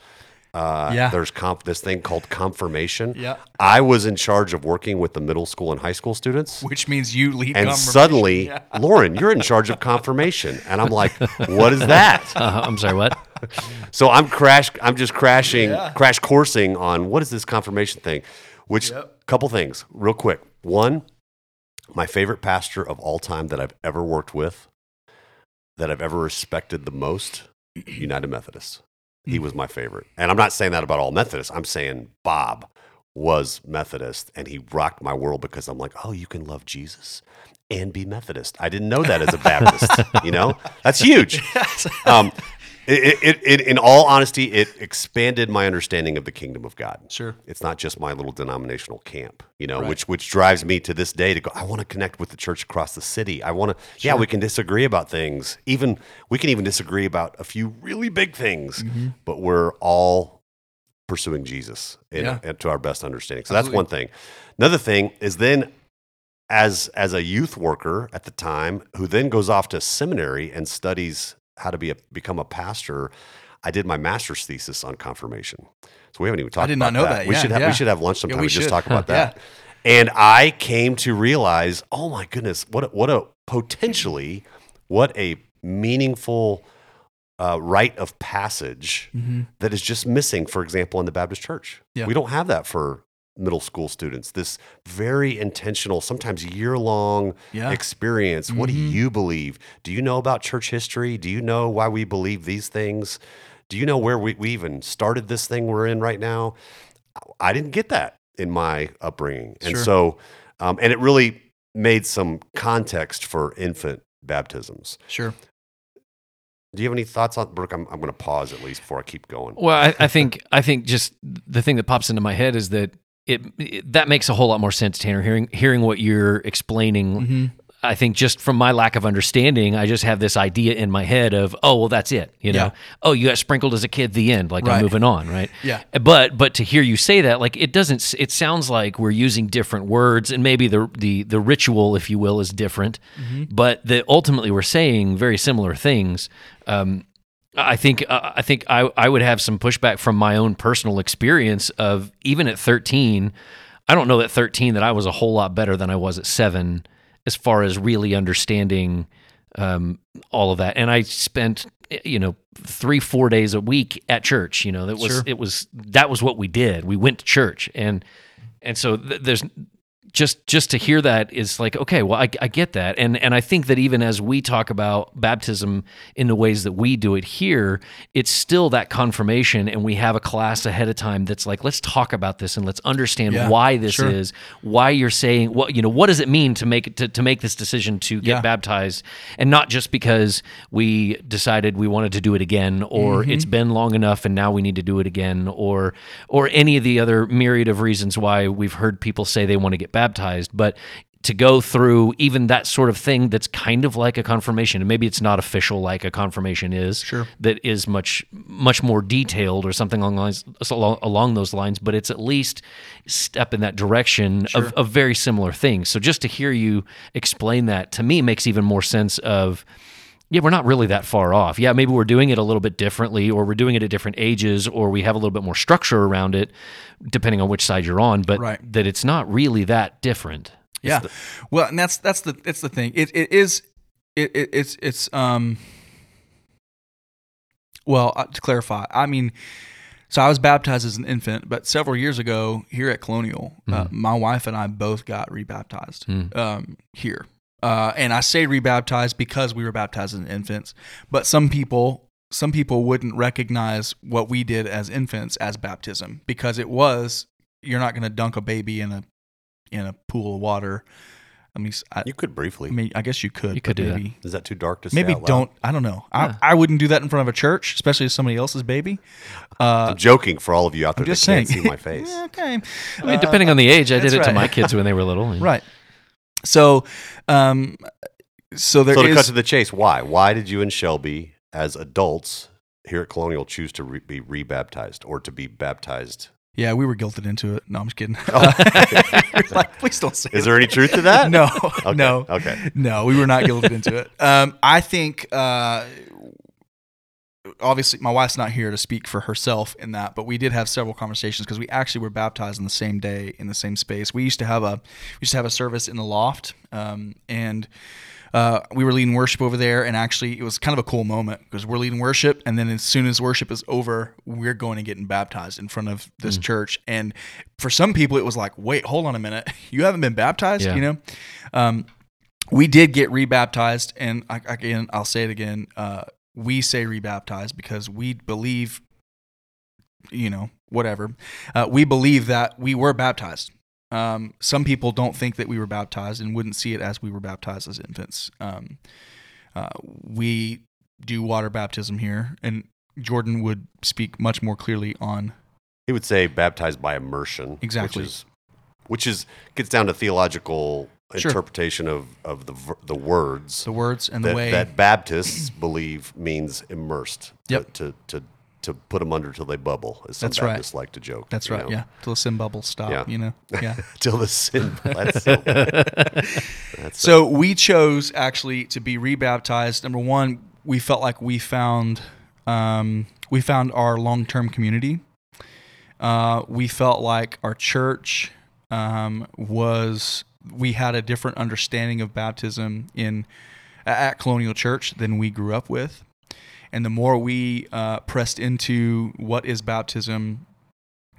uh, Yeah. there's comp- this thing called confirmation Yeah. I was in charge of working with the middle school and high school students. Which means you lead And confirmation. suddenly, Yeah. Lauren, you're in charge of confirmation. And I'm like, what is that? Uh, I'm sorry, what? So I'm crash I'm just crashing, Yeah. crash coursing on what is this confirmation thing? Which Yep. couple things, real quick. One, my favorite pastor of all time that I've ever worked with, that I've ever respected the most, United Methodist. He was my favorite. And I'm not saying that about all Methodists. I'm saying Bob was Methodist and he rocked my world because I'm like, oh, you can love Jesus and be Methodist. I didn't know that as a Baptist, you know? That's huge. Um, it, it, it, in all honesty, it expanded my understanding of the kingdom of God. Sure. It's not just my little denominational camp, you know, Right. which which drives me to this day to go. I want to connect with the church across the city. I want to. Yeah, we can disagree about things. Even we can even disagree about a few really big things, Mm-hmm. but we're all pursuing Jesus in, Yeah. and to our best understanding. So that's one thing. Another thing is then as as a youth worker at the time who then goes off to seminary and studies how to be a, become a pastor i did my master's thesis on confirmation so we haven't even talked I did not about know that. we Yeah, should have yeah. we should have lunch Yeah, sometime we and just should. talk about Yeah. that and i came to realize oh my goodness what a, what a potentially what a meaningful uh, rite of passage Mm-hmm. that is just missing, for example, in the Baptist church. Yeah. We don't have that for middle school students. This very intentional, sometimes year long Yeah. experience. What do you believe? Do you know about church history? Do you know why we believe these things? Do you know where we, we even started this thing we're in right now? I didn't get that in my upbringing. And Sure. so, um, and it really made some context for infant baptisms. Sure. Do you have any thoughts on Brooke? I'm, I'm going to pause at least before I keep going. Well, I, I think I think just the thing that pops into my head is that it, it that makes a whole lot more sense, Tanner. Hearing hearing what you're explaining, Mm-hmm. I think just from my lack of understanding, I just have this idea in my head of, oh, well, that's it. You know, Yeah. oh, you got sprinkled as a kid. The end. Like Right. I'm moving on, right? Yeah. But but to hear you say that, like it doesn't. It sounds like we're using different words, and maybe the the the ritual, if you will, is different. Mm-hmm. But that ultimately we're saying very similar things. Um, I think uh, I think I I would have some pushback from my own personal experience of even at 13. I don't know at 13 that I was a whole lot better than I was at seven as far as really understanding um, all of that. And I spent you know three four days a week at church. You know that was Sure. it was that was what we did. We went to church and and so th- there's just just to hear that is like okay well I, I get that and and I think that even as we talk about baptism in the ways that we do it here it's still that confirmation and we have a class ahead of time that's like let's talk about this and let's understand Yeah, why this sure. is why you're saying what you know what does it mean to make to, to make this decision to get Yeah. baptized and not just because we decided we wanted to do it again or Mm-hmm. it's been long enough and now we need to do it again or or any of the other myriad of reasons why we've heard people say they want to get baptized but to go through even that sort of thing that's kind of like a confirmation and maybe it's not official like a confirmation is Sure. that is much much more detailed or something along lines along, along those lines but it's at least step in that direction of, of very similar things so just to hear you explain that to me makes even more sense of yeah, we're not really that far off. Yeah, maybe we're doing it a little bit differently, or we're doing it at different ages, or we have a little bit more structure around it, depending on which side you're on. But Right. that it's not really that different. Yeah. well, and that's that's the it's the thing. It it is it, it it's it's um well, uh, to clarify, I mean so I was baptized as an infant, but several years ago here at Colonial, uh, my wife and I both got rebaptized um, here. Uh, and I say rebaptized because we were baptized as infants, but some people some people wouldn't recognize what we did as infants as baptism because it was you're not going to dunk a baby in a in a pool of water. I mean, I, You could briefly. I mean, I guess you could. You could do that. maybe, Is that too dark to say? Maybe out loud? don't. I don't know. Yeah. I, I wouldn't do that in front of a church, especially as somebody else's baby. Uh, I'm joking for all of you out there I'm just that can't saying. see my face. Yeah, okay. I mean, depending on the age, I did that's it to my kids when they were little. and- Right. So, um, so there so to is- cut to the chase, why? Why did you and Shelby, as adults here at Colonial, choose to re- be rebaptized or to be baptized? yeah, we were guilted into it. No, I'm just kidding. Oh. Like, please don't say Is there any truth to that? no, Okay, no, okay. no. We were not guilted into it. Um, I think, uh, obviously, my wife's not here to speak for herself in that, but we did have several conversations because we actually were baptized on the same day in the same space. We used to have a we used to have a service in the loft, um, and. Uh, we were leading worship over there, and actually, it was kind of a cool moment because we're leading worship, and then as soon as worship is over, we're going and getting baptized in front of this church. And for some people, it was like, "Wait, hold on a minute, you haven't been baptized?" Yeah. You know, um, we did get rebaptized, and I, again, I'll say it again. Uh, we say rebaptized because we believe, you know, whatever. Uh, we believe that we were baptized. Um, some people don't think that we were baptized and wouldn't see it as we were baptized as infants. Um, uh, we do water baptism here, and Jordan would speak much more clearly on He would say baptized by immersion. Exactly. Which is, which is gets down to theological Sure. interpretation of, of the the words the words and the that, way. that Baptists believe means immersed. To, Yep. To, to to put them under till they bubble, as some That's right. Baptists like to joke. That's right. know? Yeah, till the sin bubbles stop. Yeah. You know. Yeah. till the sin. That's so, that's So we chose actually to be rebaptized. Number one, we felt like we found um, we found our long term community. Uh, we felt like our church um, was we had a different understanding of baptism in at Colonial Church than we grew up with, and the more we uh, pressed into what is baptism,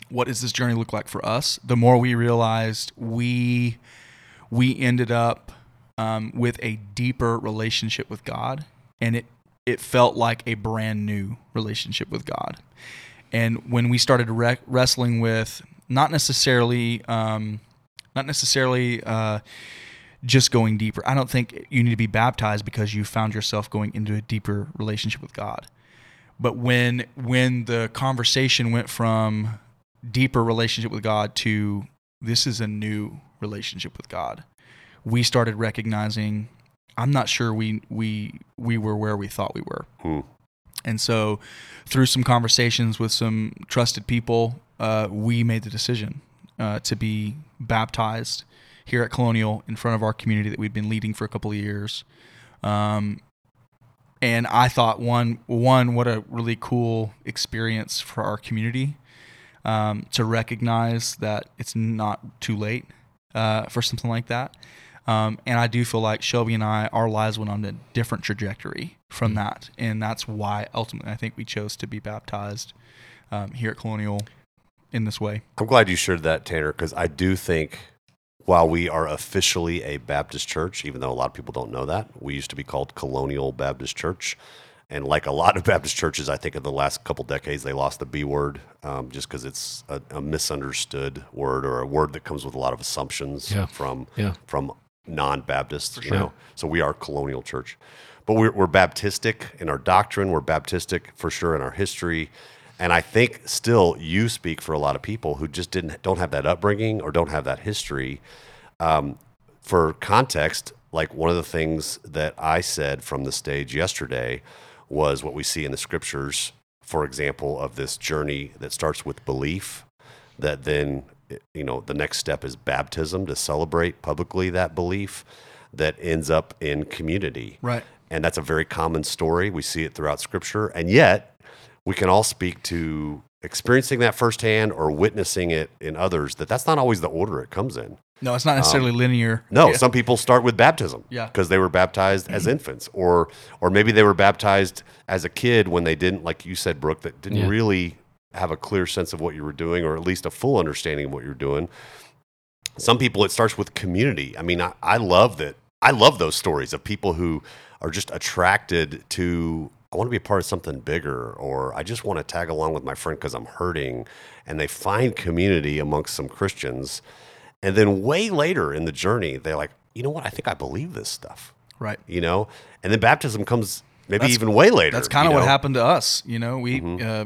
what does this journey look like for us, the more we realized we we ended up um, with a deeper relationship with God, and it it felt like a brand new relationship with God. And when we started re- wrestling with not necessarily um, not necessarily uh, just going deeper. I don't think you need to be baptized because you found yourself going into a deeper relationship with God. But when when the conversation went from deeper relationship with God to this is a new relationship with God, we started recognizing I'm not sure we we we were where we thought we were. Hmm. And so, through some conversations with some trusted people, uh, we made the decision uh, to be baptized here at Colonial in front of our community that we'd been leading for a couple of years. Um, and I thought one one what a really cool experience for our community um, to recognize that it's not too late uh, for something like that. Um, and I do feel like Shelby and I, our lives went on a different trajectory from that, and that's why ultimately I think we chose to be baptized um, here at Colonial in this way. I'm glad you shared that, Tanner, because I do think while we are officially a Baptist church, even though a lot of people don't know that, we used to be called Colonial Baptist Church. And like a lot of Baptist churches, I think in the last couple decades, they lost the B word um, just because it's a, a misunderstood word or a word that comes with a lot of assumptions Yeah. from Yeah. from non-Baptists. You sure. know, so we are colonial church, but we're, we're Baptistic in our doctrine. We're Baptistic for sure in our history, and I think still you speak for a lot of people who just didn't don't have that upbringing or don't have that history. Um, for context, like one of the things that I said from the stage yesterday was what we see in the scriptures. For example, of this journey that starts with belief, that then you know the next step is baptism to celebrate publicly that belief that ends up in community Right. and that's a very common story we see it throughout scripture and yet we can all speak to experiencing that firsthand or witnessing it in others that that's not always the order it comes in No, it's not necessarily um, linear. no, Yeah. some people start with baptism. Yeah. Because they were baptized as mm-hmm. infants. Or or maybe they were baptized as a kid when they didn't, like you said, Brooke, that didn't Yeah. really have a clear sense of what you were doing or at least a full understanding of what you're doing. Some people it starts with community. I mean, I, I love that I love those stories of people who are just attracted to I want to be part of something bigger or I just want to tag along with my friend because I'm hurting and they find community amongst some Christians and then way later in the journey, they're like, you know what? I think I believe this stuff, Right. you know? And then baptism comes maybe That's- even way later. That's kind of you what know? Mm-hmm. happened to us. You know, we uh,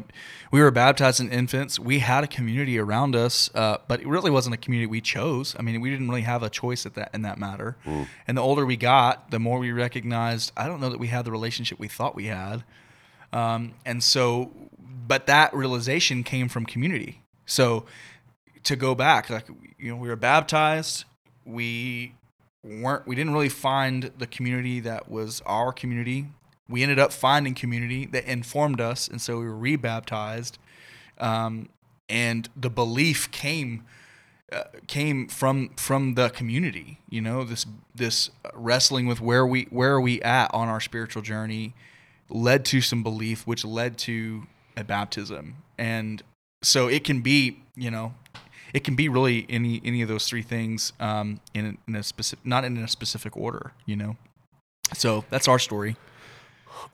we were baptized in infants. We had a community around us, uh, but it really wasn't a community we chose. I mean, we didn't really have a choice at that in that matter. Mm. And the older we got, the more we recognized. I don't know that we had the relationship we thought we had. Um, and so, but that realization came from community. So, to go back, like you know, we were baptized. We weren't. We didn't really find the community that was our community. We ended up finding community that informed us, and so we were rebaptized. Um, and the belief came uh, came from from the community. You know, this this wrestling with where we where are we at on our spiritual journey led to some belief, which led to a baptism, and so it can be you know it can be really any any of those three things um, in in a specific not in a specific order. You know, so that's our story.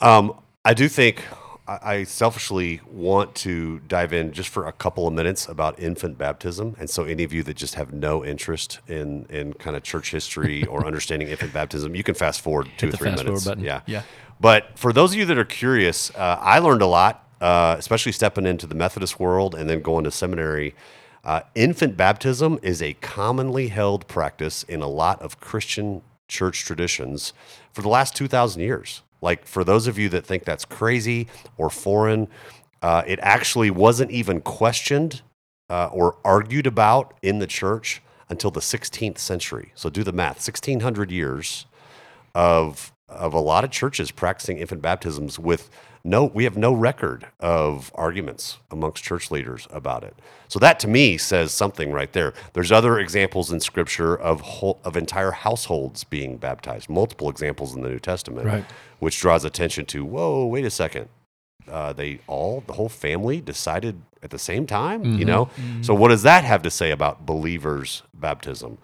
Um, I do think I, I selfishly want to dive in just for a couple of minutes about infant baptism. And so, any of you that just have no interest in in kind of church history or understanding infant baptism, you can fast forward two or three minutes. Yeah, Yeah. But for those of you that are curious, uh, I learned a lot, uh, especially stepping into the Methodist world and then going to seminary. Uh, infant baptism is a commonly held practice in a lot of Christian church traditions for the last 2,000 years. Like, for those of you that think that's crazy or foreign, uh, it actually wasn't even questioned uh, or argued about in the church until the 16th century. So, do the math 1,600 years of of a lot of churches practicing infant baptisms with no we have no record of arguments amongst church leaders about it so that to me says something right there there's other examples in scripture of whole, of entire households being baptized multiple examples in the new testament Right. which draws attention to whoa wait a second uh, they all, the whole family, decided at the same time. You know, so what does that have to say about believers' baptism?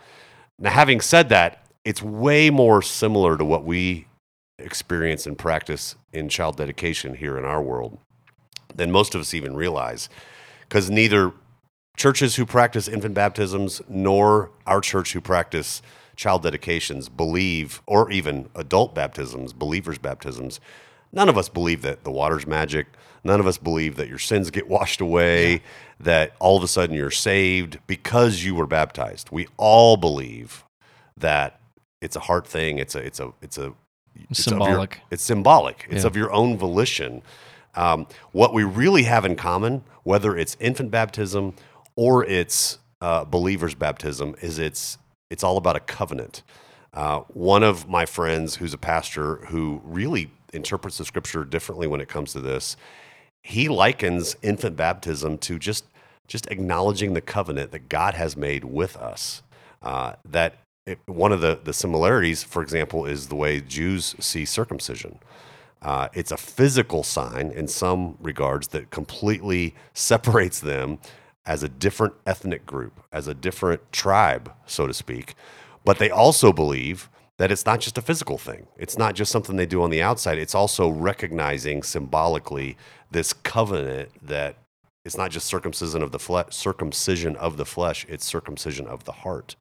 Now, having said that, it's way more similar to what we experience and practice in child dedication here in our world than most of us even realize. Because neither churches who practice infant baptisms nor our church who practice child dedications believe, or even adult baptisms, believers' baptisms, none of us believe that the water's magic. None of us believe that your sins get washed away, that all of a sudden you're saved because you were baptized. We all believe that it's a heart thing. It's a it's a it's a it's of your- Symbolic. it's symbolic. It's Yeah. of your own volition. Um, what we really have in common, whether it's infant baptism or it's uh, believers' baptism, is it's it's all about a covenant. Uh, one of my friends, who's a pastor, who really interprets the scripture differently when it comes to this, he likens infant baptism to just just acknowledging the covenant that God has made with us. Uh, that it, one of the the similarities, for example, is the way Jews see circumcision. Uh, it's a physical sign in some regards that completely separates them as a different ethnic group, as a different tribe, so to speak. But they also believe that it's not just a physical thing. It's not just something they do on the outside. It's also recognizing symbolically this covenant that it's not just circumcision of the flesh, circumcision of the flesh, it's circumcision of the heart,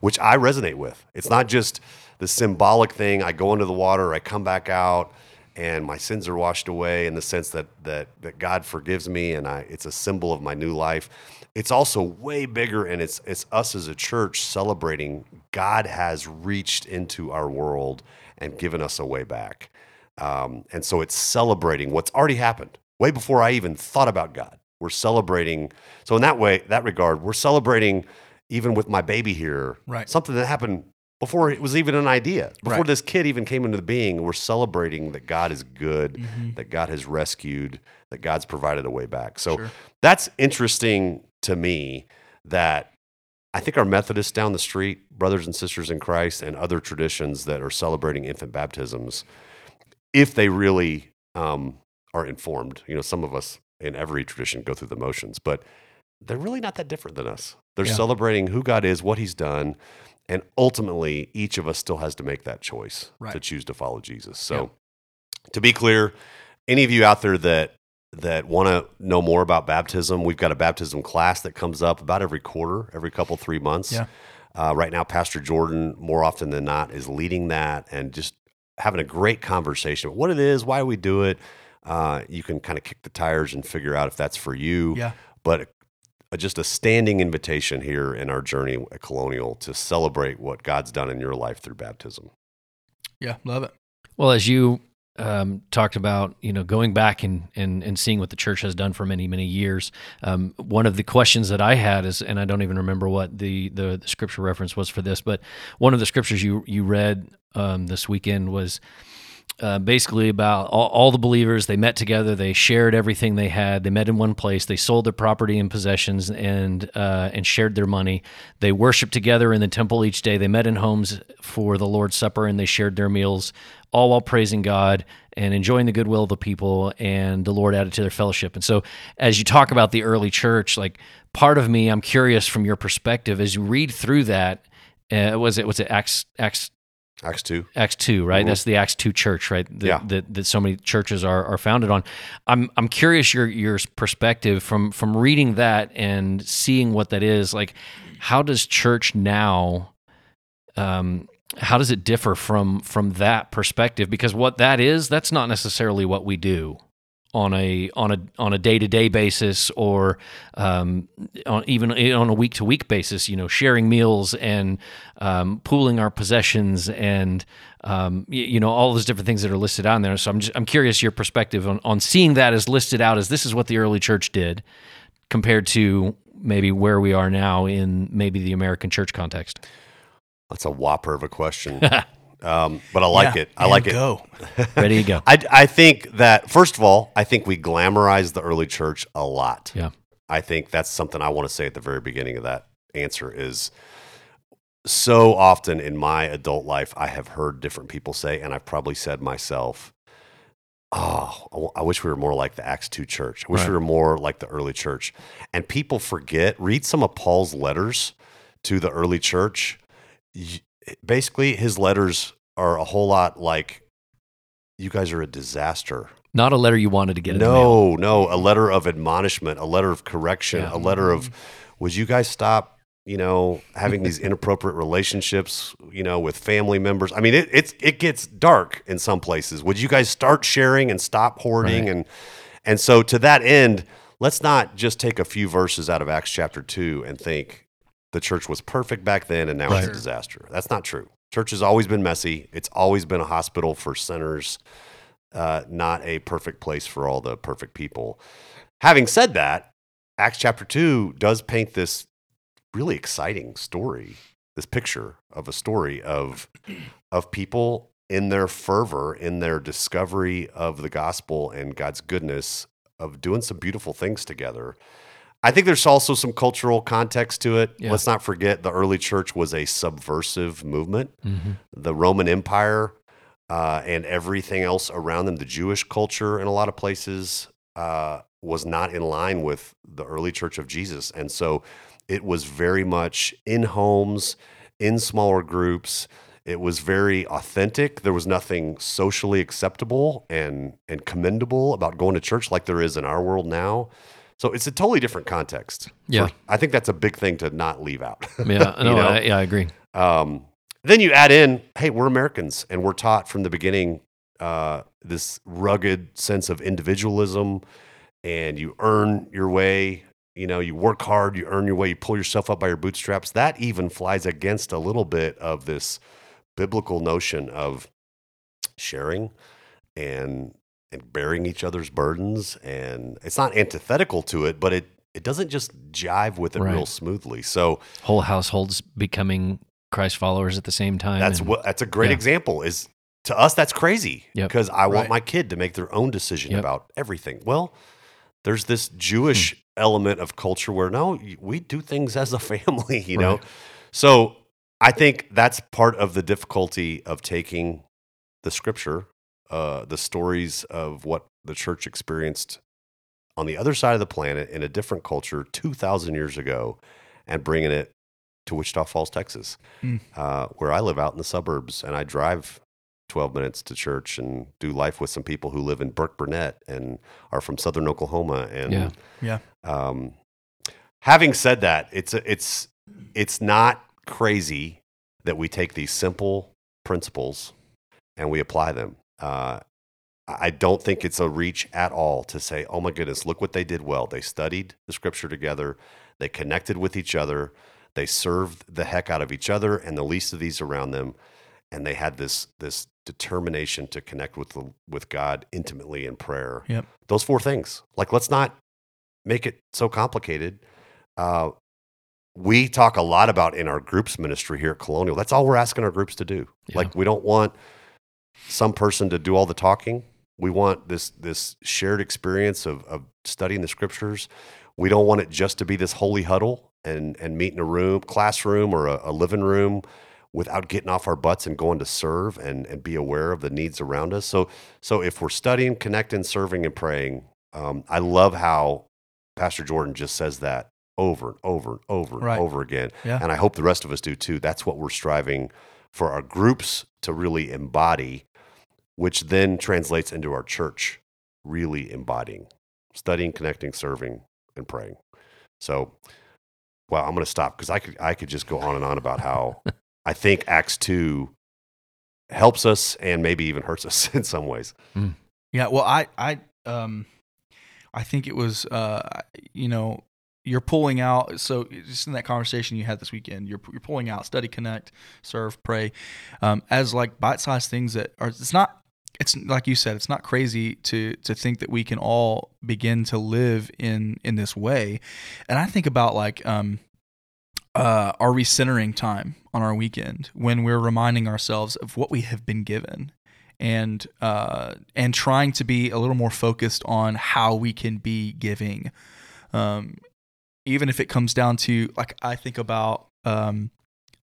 which I resonate with. It's not just the symbolic thing. I go into the water, I come back out, and my sins are washed away in the sense that that that God forgives me, and I it's a symbol of my new life. It's also way bigger, and it's it's us as a church celebrating God has reached into our world and given us a way back. Um, and so it's celebrating what's already happened way before I even thought about God. We're celebrating. So in that way, that regard, we're celebrating even with my baby here, Right. something that happened before it was even an idea. Before Right. this kid even came into being, we're celebrating that God is good, Mm-hmm. that God has rescued, that God's provided a way back. So Sure. that's interesting to me that I think our Methodists down the street, brothers and sisters in Christ, and other traditions that are celebrating infant baptisms, if they really um, are informed, you know, some of us in every tradition go through the motions, but they're really not that different than us. They're Yeah. celebrating who God is, what He's done, and ultimately, each of us still has to make that choice to choose to follow Jesus. So, to be clear, any of you out there that that want to know more about baptism, we've got a baptism class that comes up about every quarter, every couple three months. Yeah. Uh, right now, Pastor Jordan, more often than not, is leading that and just having a great conversation. What it is, why we do it. Uh, you can kind of kick the tires and figure out if that's for you. Yeah. But uh, just a standing invitation here in our journey at Colonial to celebrate what God's done in your life through baptism. Yeah. Love it. Well, as you um, talked about, you know, going back and, and and seeing what the church has done for many many years. Um, one of the questions that I had is, and I don't even remember what the, the the scripture reference was for this, but one of the scriptures you you read um, this weekend was. Uh, basically about all, all the believers they met together they shared everything they had they met in one place they sold their property and possessions and uh, and shared their money. They worshiped together in the temple each day they met in homes for the lord's supper and they shared their meals all while praising god and enjoying the goodwill of the people and the lord added to their fellowship. And so as you talk about the early church like part of me i'm curious from your perspective as you read through that uh, was it was it acts acts Acts 2. Acts two, right? Mhm. That's the Acts two church, right? That, Yeah. that that so many churches are, are founded on. I'm I'm curious your your perspective from from reading that and seeing what that is. Like, how does church now? Um, how does it differ from from that perspective? Because what that is, that's not necessarily what we do on a on a on a day to day basis or um, on, even on a week to week basis. You know, sharing meals and um, pooling our possessions and um, y- you know all those different things that are listed on there. So I'm just, I'm curious your perspective on on seeing that as listed out as this is what the early church did compared to maybe where we are now in maybe the American church context. That's a whopper of a question. um, but I like Yeah, it. I like it. Go. Ready to go? I, I think that, first of all, I think we glamorize the early church a lot. Yeah. I think that's something I want to say at the very beginning of that answer is so often in my adult life, I have heard different people say, and I've probably said myself, oh, I wish we were more like the Acts 2 church. I wish Right. we were more like the early church. And people forget, read some of Paul's letters to the early church. Basically, his letters are a whole lot like, you guys are a disaster. Not a letter you wanted to get. in the mail. No, no, a letter of admonishment, a letter of correction, Yeah. a letter of, mm-hmm. would you guys stop, you know, having these inappropriate relationships, you know, with family members? I mean, it it's it gets dark in some places. Would you guys start sharing and stop hoarding Right. and and so to that end, let's not just take a few verses out of Acts chapter two and think the church was perfect back then and now it's a disaster. That's not true. Church has always been messy. It's always been a hospital for sinners uh, not a perfect place for all the perfect people. Having said that, Acts chapter 2 does paint this really exciting story, this picture of a story of, of people in their fervor, in their discovery of the gospel and God's goodness, of doing some beautiful things together. I think there's also some cultural context to it. Yeah. Let's not forget the early church was a subversive movement Mhm. the Roman Empire uh, and everything else around them, the Jewish culture in a lot of places, uh, was not in line with the early church of Jesus. And so it was very much in homes, in smaller groups. It was very authentic. There was nothing socially acceptable and, and commendable about going to church like there is in our world now. So it's a totally different context. Yeah. For- I think that's a big thing to not leave out. Yeah, You no, know? I, yeah, I agree. Um, then you add in, hey, we're Americans, and we're taught from the beginning uh, this rugged sense of individualism, and you earn your way. You know, you work hard, you earn your way, you pull yourself up by your bootstraps. That even flies against a little bit of this biblical notion of sharing and and bearing each other's burdens. And it's not antithetical to it, but it it doesn't just jive with it real smoothly. So Whole households becoming Christ followers at the same time. that's and- what that's a great yeah. example. Is to us that's crazy Yep. because I want Right. my kid to make their own decision Yep. about everything. Well, there's this Jewish Hmm. element of culture where no, we do things as a family, you know. So I think that's part of the difficulty of taking the scripture, uh, the stories of what the church experienced on the other side of the planet in a different culture 2,000 years ago and bringing it to Wichita Falls, Texas, Mm. uh, where I live out in the suburbs and I drive 12 minutes to church and do life with some people who live in Burkburnett and are from southern Oklahoma. And Yeah. Yeah. um, having said that, it's it's it's not crazy that we take these simple principles and we apply them. Uh, I don't think it's a reach at all to say, "Oh my goodness, look what they did well. They studied the scripture together, they connected with each other, they served the heck out of each other and the least of these around them, and they had this this determination to connect with the, with God intimately in prayer." Yep. Those four things. Like, let's not make it so complicated. Uh, we talk a lot about in our groups ministry here at Colonial. That's all we're asking our groups to do. Yeah. Like, we don't want some person to do all the talking. We want this this shared experience of, of studying the scriptures. We don't want it just to be this holy huddle and and meet in a room, classroom or a, a living room without getting off our butts and going to serve and, and be aware of the needs around us. So so if we're studying, connecting, serving, and praying, um, I love how Pastor Jordan just says that over and over and over and Right. over again. Yeah. And I hope the rest of us do too. That's what we're striving for our groups to really embody, which then translates into our church really embodying, studying, connecting, serving, and praying. So, well, I'm going to stop because I could I could just go on and on about how I think Acts two helps us and maybe even hurts us in some ways. Yeah, well, I, I, um, I think it was, uh, you know, you're pulling out. So just in that conversation you had this weekend, you're you're pulling out study, connect, serve, pray, um, as like bite-sized things that are. It's not. It's like you said. It's not crazy to to think that we can all begin to live in in this way, and I think about like um, uh, our recentering time on our weekend when we're reminding ourselves of what we have been given and uh, and trying to be a little more focused on how we can be giving, um, even if it comes down to like I think about um,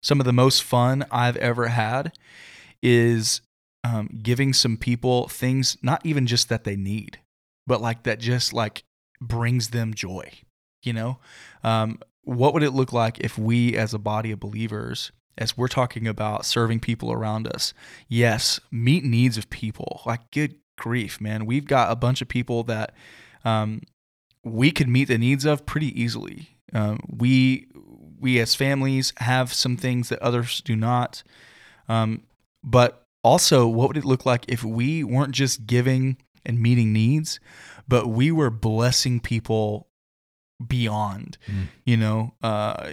some of the most fun I've ever had is um, giving some people things, not even just that they need, but like that just like brings them joy. You know, um, what would it look like if we, as a body of believers, as we're talking about serving people around us, yes, meet needs of people. Like, good grief, man, we've got a bunch of people that um, we could meet the needs of pretty easily. Um, we we as families have some things that others do not. Um, but also, what would it look like if we weren't just giving and meeting needs, but we were blessing people beyond? Mm. You know, uh,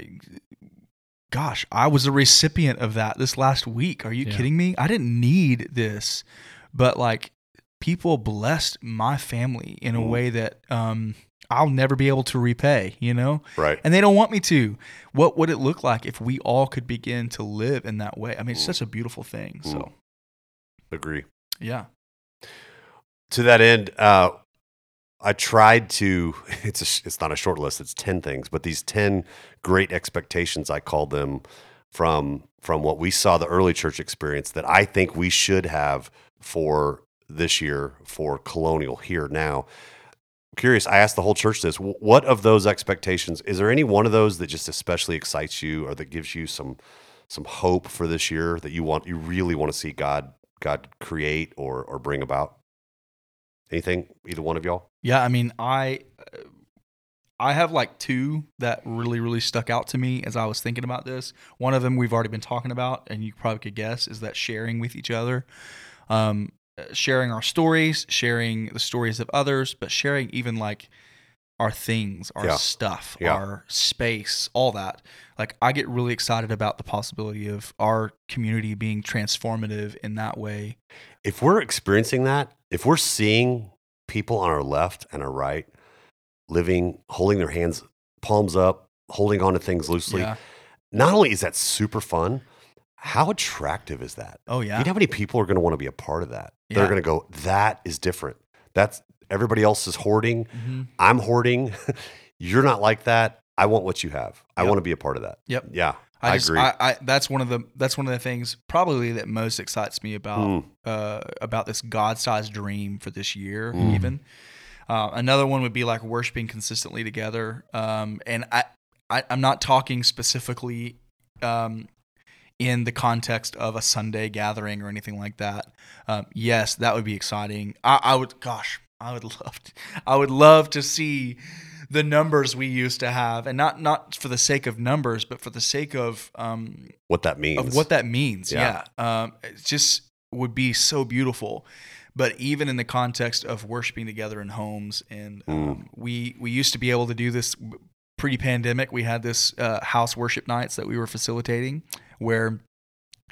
gosh, I was a recipient of that this last week. Are you Yeah. kidding me? I didn't need this, but like people blessed my family in a way that um, I'll never be able to repay. You know, Right. and they don't want me to. What would it look like if we all could begin to live in that way? I mean, it's Mm. such a beautiful thing. So, Mm. Agree. yeah. To that end, uh, I tried to. It's a, it's not a short list. It's ten things, but these ten great expectations, I called them from from what we saw the early church experience that I think we should have for this year for Colonial here now. Curious, I asked the whole church this. What of those expectations is there any one of those that just especially excites you or that gives you some some hope for this year that you want you really want to see God God create or or bring about? Anything, either one of y'all? Yeah, I mean, I I have like two that really really stuck out to me as I was thinking about this. One of them we've already been talking about, and you probably could guess is that sharing with each other, um, Uh, sharing our stories, sharing the stories of others, but sharing even like our things, our Yeah. stuff, Yeah. our space, all that. Like I get really excited about the possibility of our community being transformative in that way. If we're experiencing that, if we're seeing people on our left and our right living, holding their hands, palms up, holding on to things loosely, Yeah. not only is that super fun, how attractive is that? Oh yeah. You yeah. know how many people are going to want to be a part of that? They're going to go, that is different. That's everybody else is hoarding. Mhm. I'm hoarding. You're not like that. I want what you have. I Yep. want to be a part of that. Yep. Yeah. I, I just, agree. I, I, that's one of the that's one of the things probably that most excites me about Mm. uh, about this God-sized dream for this year. Mm. Even uh, another one would be like worshiping consistently together. Um, and I, I I'm not talking specifically um, in the context of a Sunday gathering or anything like that. Um, yes, that would be exciting. I, I would, gosh, I would love, to, I would love to see the numbers we used to have, and not not for the sake of numbers, but for the sake of um, What that means. of what that means. Yeah. Yeah, Um, it just would be so beautiful. But even in the context of worshiping together in homes, and um, we we used to be able to do this pre-pandemic. We had this uh, house worship nights that we were facilitating, where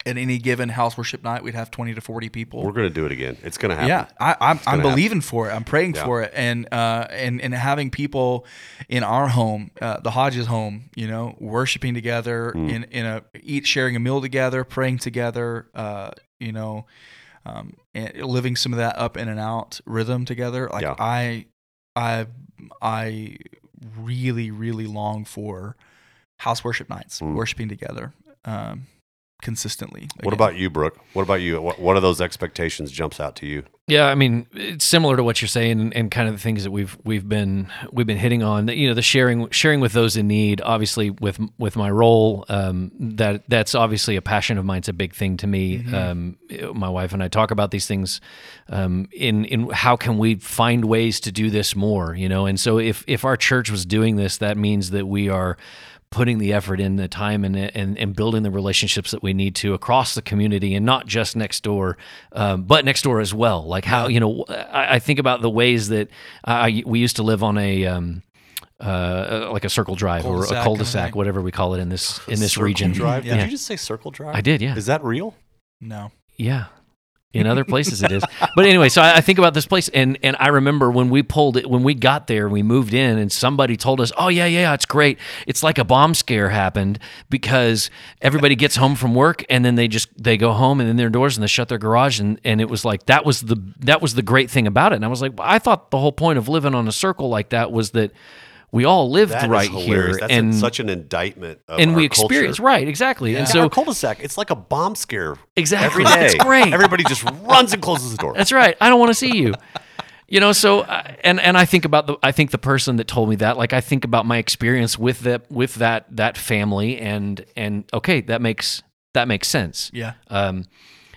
at any given house worship night we'd have twenty to forty people. We're going to do it again. It's going to happen. Yeah, I, I'm, I'm gonna believing for it. I'm praying Yeah. for it, and uh, and and having people in our home, uh, the Hodges home, you know, worshiping together Mm. in in a eat, sharing a meal together, praying together, uh, you know, um, and living some of that up in and out rhythm together. Like Yeah. I, I, I really really long for house worship nights, Mm. worshiping together. Um, consistently. What about you, Brooke? What about you? What, what of those expectations jumps out to you? Yeah, I mean, it's similar to what you're saying, and, and kind of the things that we've we've been we've been hitting on. You know, the sharing sharing with those in need. Obviously, with with my role, um, that that's obviously a passion of mine. It's a big thing to me. Um, my wife and I talk about these things. Um, in in how can we find ways to do this more? You know, and so if if our church was doing this, that means that we are putting the effort in the time and, and and building the relationships that we need to across the community and not just next door um, but next door as well like how you know I, I think about the ways that I, we used to live on a um, uh, like a circle drive or Cul-de-sac a cul-de-sac thing. whatever we call it in this in this Circle region Drive? Yeah. Did you just say Circle Drive? I did yeah Is that real? no? yeah. In other places it is. But anyway, so I, I think about this place and and I remember when we pulled it when we got there, we moved in and somebody told us, "Oh yeah, yeah, it's great. It's like a bomb scare happened because everybody gets home from work and then they just they go home and in their doors and they shut their garage and and it was like that was the that was the great thing about it." And I was like, "I thought the whole point of living on a circle like that was that we all lived That right here, That's and a, such an indictment of and we experienced culture. right exactly. And And so cul-de-sac, it's like a bomb scare Exactly. every day. It's great. Everybody just runs and closes the door. That's right. I don't want to see you. You know, so uh, and and I think about the I think the person that told me that, like I think about my experience with that with that that family, and and okay, that makes that makes sense. Yeah. Um,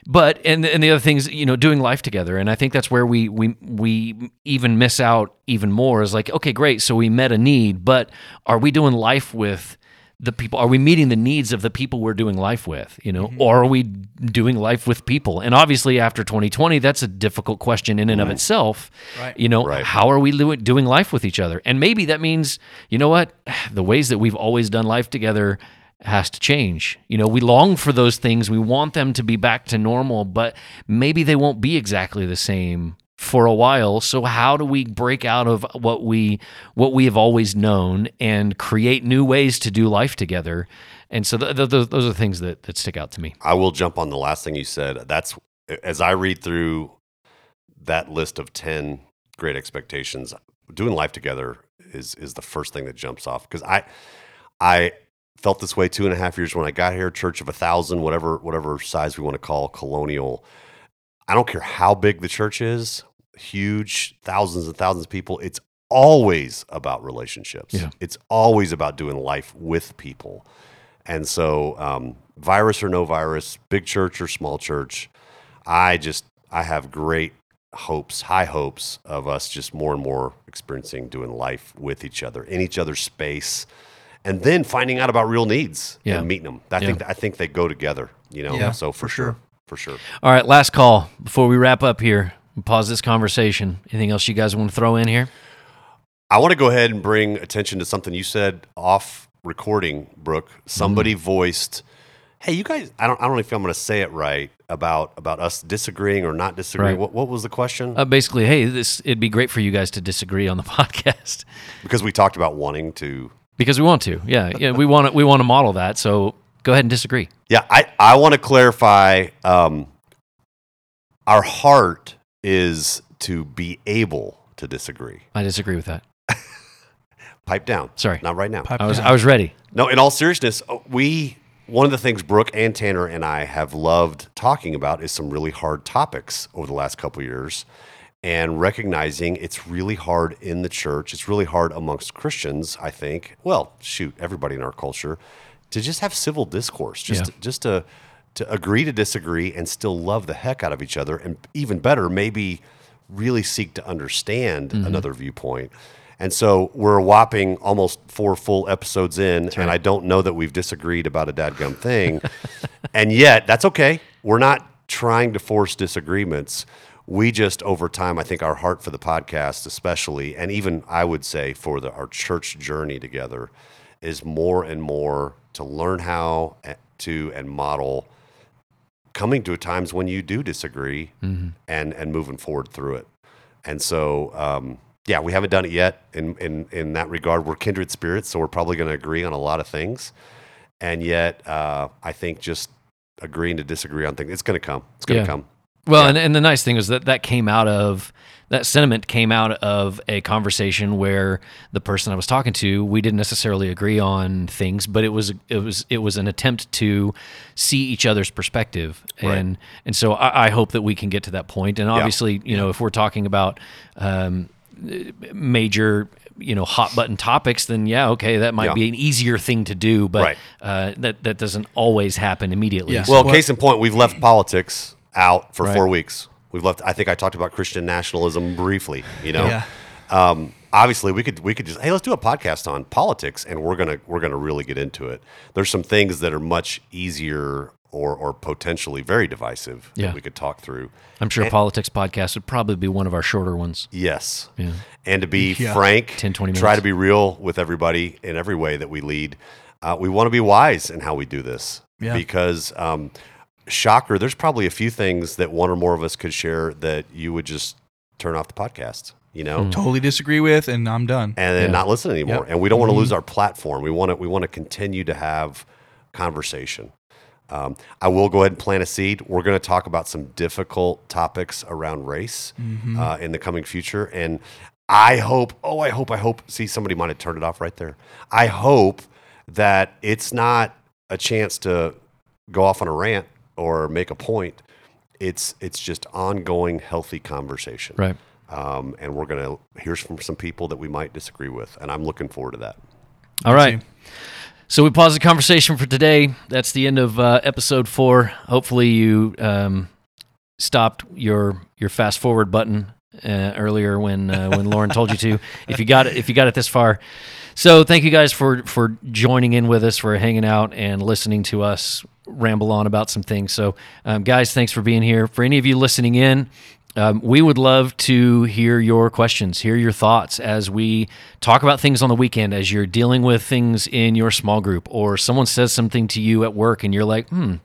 but and and the other things, you know, doing life together, and I think that's where we we we even miss out even more. Is like, okay, great, so we met a need, but are we doing life with? the people are we meeting the needs of the people we're doing life with you know mm-hmm. or are we doing life with people and obviously after 2020 that's a difficult question in and of itself Right. you know Right. how are we doing life with each other and maybe that means you know what the ways that we've always done life together has to change. You know we long for those things. We want them to be back to normal but maybe they won't be exactly the same for a while. So how do we break out of what we what we have always known and create new ways to do life together? And so th- th- those, are things that, that stick out to me. I will jump on the last thing you said. That's as I read through that list of 10 great expectations, doing life together is is the first thing that jumps off. Because I I felt this way two and a half years when I got here, church of a thousand, whatever whatever size we want to call colonial. I don't care how big the church is, huge, thousands and thousands of people. It's always about relationships. Yeah. It's always about doing life with people. And so, um, virus or no virus, big church or small church, I just I have great hopes, high hopes of us just more and more experiencing doing life with each other in each other's space, and then finding out about real needs Yeah. and meeting them. I Yeah. think I think they go together. You know, Yeah, so for, for sure, sure. for sure. all right last call before we wrap up here pause this conversation anything else you guys want to throw in here I want to go ahead and bring attention to something you said off recording, Brooke. Somebody Mm-hmm. voiced, "Hey, you guys, I don't, I don't know if I'm going to say it right about about us disagreeing or not disagreeing. Right. What, what was the question? uh, basically hey this it'd be great for you guys to disagree on the podcast because we talked about wanting to. Because we want to yeah yeah we want to we want to model that so go ahead and disagree Yeah, I I want to clarify. Um, our heart is to be able to disagree. i disagree with that Pipe down. Sorry. not right now. Pipe i was down. i was ready No, in all seriousness, uh, we one of the things Brooke and Tanner and I have loved talking about is some really hard topics over the last couple of years and recognizing it's really hard in the church. It's really hard amongst Christians, I think. Well, shoot, everybody in our culture to just have civil discourse, just Yeah. just to to agree to disagree and still love the heck out of each other and even better, maybe really seek to understand mm-hmm. another viewpoint. And so we're a whopping almost four full episodes in, and I don't know that we've disagreed about a dadgum thing. and yet, that's okay. We're not trying to force disagreements. We just, over time, I think our heart for the podcast, especially, and even I would say for the, our church journey together, is more and more to learn how to and model coming to times when you do disagree and and moving forward through it. And so, um, yeah, we haven't done it yet. In in in that regard, we're kindred spirits, so we're probably going to agree on a lot of things. And yet, uh, I think just agreeing to disagree on things, it's going to come. It's going to Yeah. come. Well, Yeah. and, and the nice thing is that that came out of that sentiment came out of a conversation where the person I was talking to, we didn't necessarily agree on things, but it was it was it was an attempt to see each other's perspective, Right. and and so I, I hope that we can get to that point. And obviously, you know, if we're talking about um, major you know hot button topics then yeah okay that might Yeah. be an easier thing to do but Right. uh, that that doesn't always happen immediately Yeah. So- Well, case in point, we've left politics out for Right. four weeks. We've left. I think I talked about Christian nationalism briefly. You know, Yeah. um, obviously we could we could just hey let's do a podcast on politics and we're gonna we're gonna really get into it. There's some things that are much easier or or potentially very divisive Yeah. that we could talk through. i'm sure a politics podcast would probably be one of our shorter ones Yes. Yeah. And to be Yeah. frank, 10, 20 try to be real with everybody in every way that we lead. Uh, we want to be wise in how we do this Yeah. because, um, shocker, there's probably a few things that one or more of us could share that you would just turn off the podcast, you know? Totally disagree with, and I'm done. and then Yeah. not listen anymore. Yep. And we don't want to lose our platform. We want to we want to continue to have conversation. Um, I will go ahead and plant a seed. We're going to talk about some difficult topics around race uh, in the coming future, and I hope, oh, I hope, I hope. See, somebody might have turned it off right there. I hope that it's not a chance to go off on a rant or make a point. It's it's just ongoing, healthy conversation. Right. Um, and we're gonna hear from some people that we might disagree with, and I'm looking forward to that. All right. So we pause the conversation for today. That's the end of uh, episode four. Hopefully you um, stopped your your fast forward button uh, earlier when uh, when Lauren told you to. If you got it, if you got it this far. So thank you guys for for joining in with us, for hanging out and listening to us ramble on about some things. So um, guys, thanks for being here. For any of you listening in, um, we would love to hear your questions, hear your thoughts as we talk about things on the weekend, as you're dealing with things in your small group, or someone says something to you at work and you're like, hmm,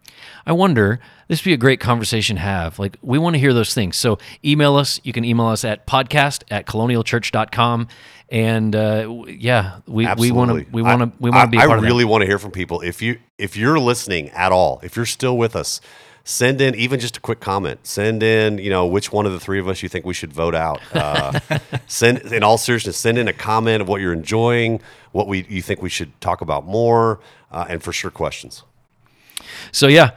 I wonder, this would be a great conversation to have. Like, we want to hear those things. So email us. You can email us at podcast at colonialchurch.com. And uh, yeah, we we want to we want to we want to be I, part I of really want to hear from people. If you if you're listening at all, if you're still with us, send in even just a quick comment. Send in, you know, which one of the three of us you think we should vote out. Uh, send in all seriousness, send in a comment of what you're enjoying, what we you think we should talk about more, uh, and for sure questions. So yeah,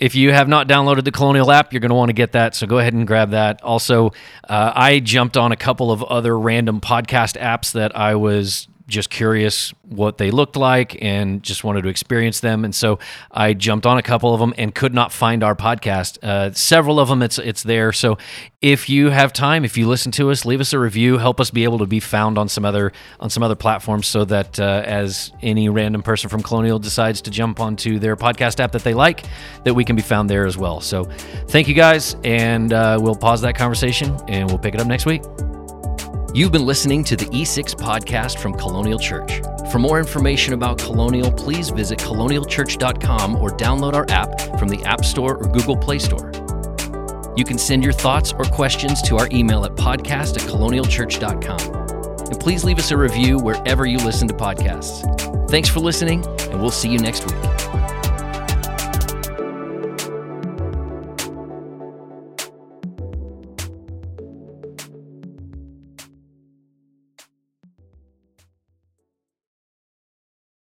if you have not downloaded the Colonial app, you're going to want to get that. So go ahead and grab that. Also, uh, I jumped on a couple of other random podcast apps that I was just curious what they looked like and just wanted to experience them. And so I jumped on a couple of them and could not find our podcast. Uh, several of them, it's it's there. So if you have time, if you listen to us, leave us a review. Help us be able to be found on some other on some other platforms, so that uh, as any random person from Colonial decides to jump onto their podcast app that they like, that we can be found there as well. So thank you guys, and uh, we'll pause that conversation and we'll pick it up next week. You've been listening to the E6 podcast from Colonial Church. For more information about Colonial, please visit colonialchurch.com or download our app from the App Store or Google Play Store. You can send your thoughts or questions to our email at podcast at colonialchurch.com. And please leave us a review wherever you listen to podcasts. Thanks for listening, and we'll see you next week.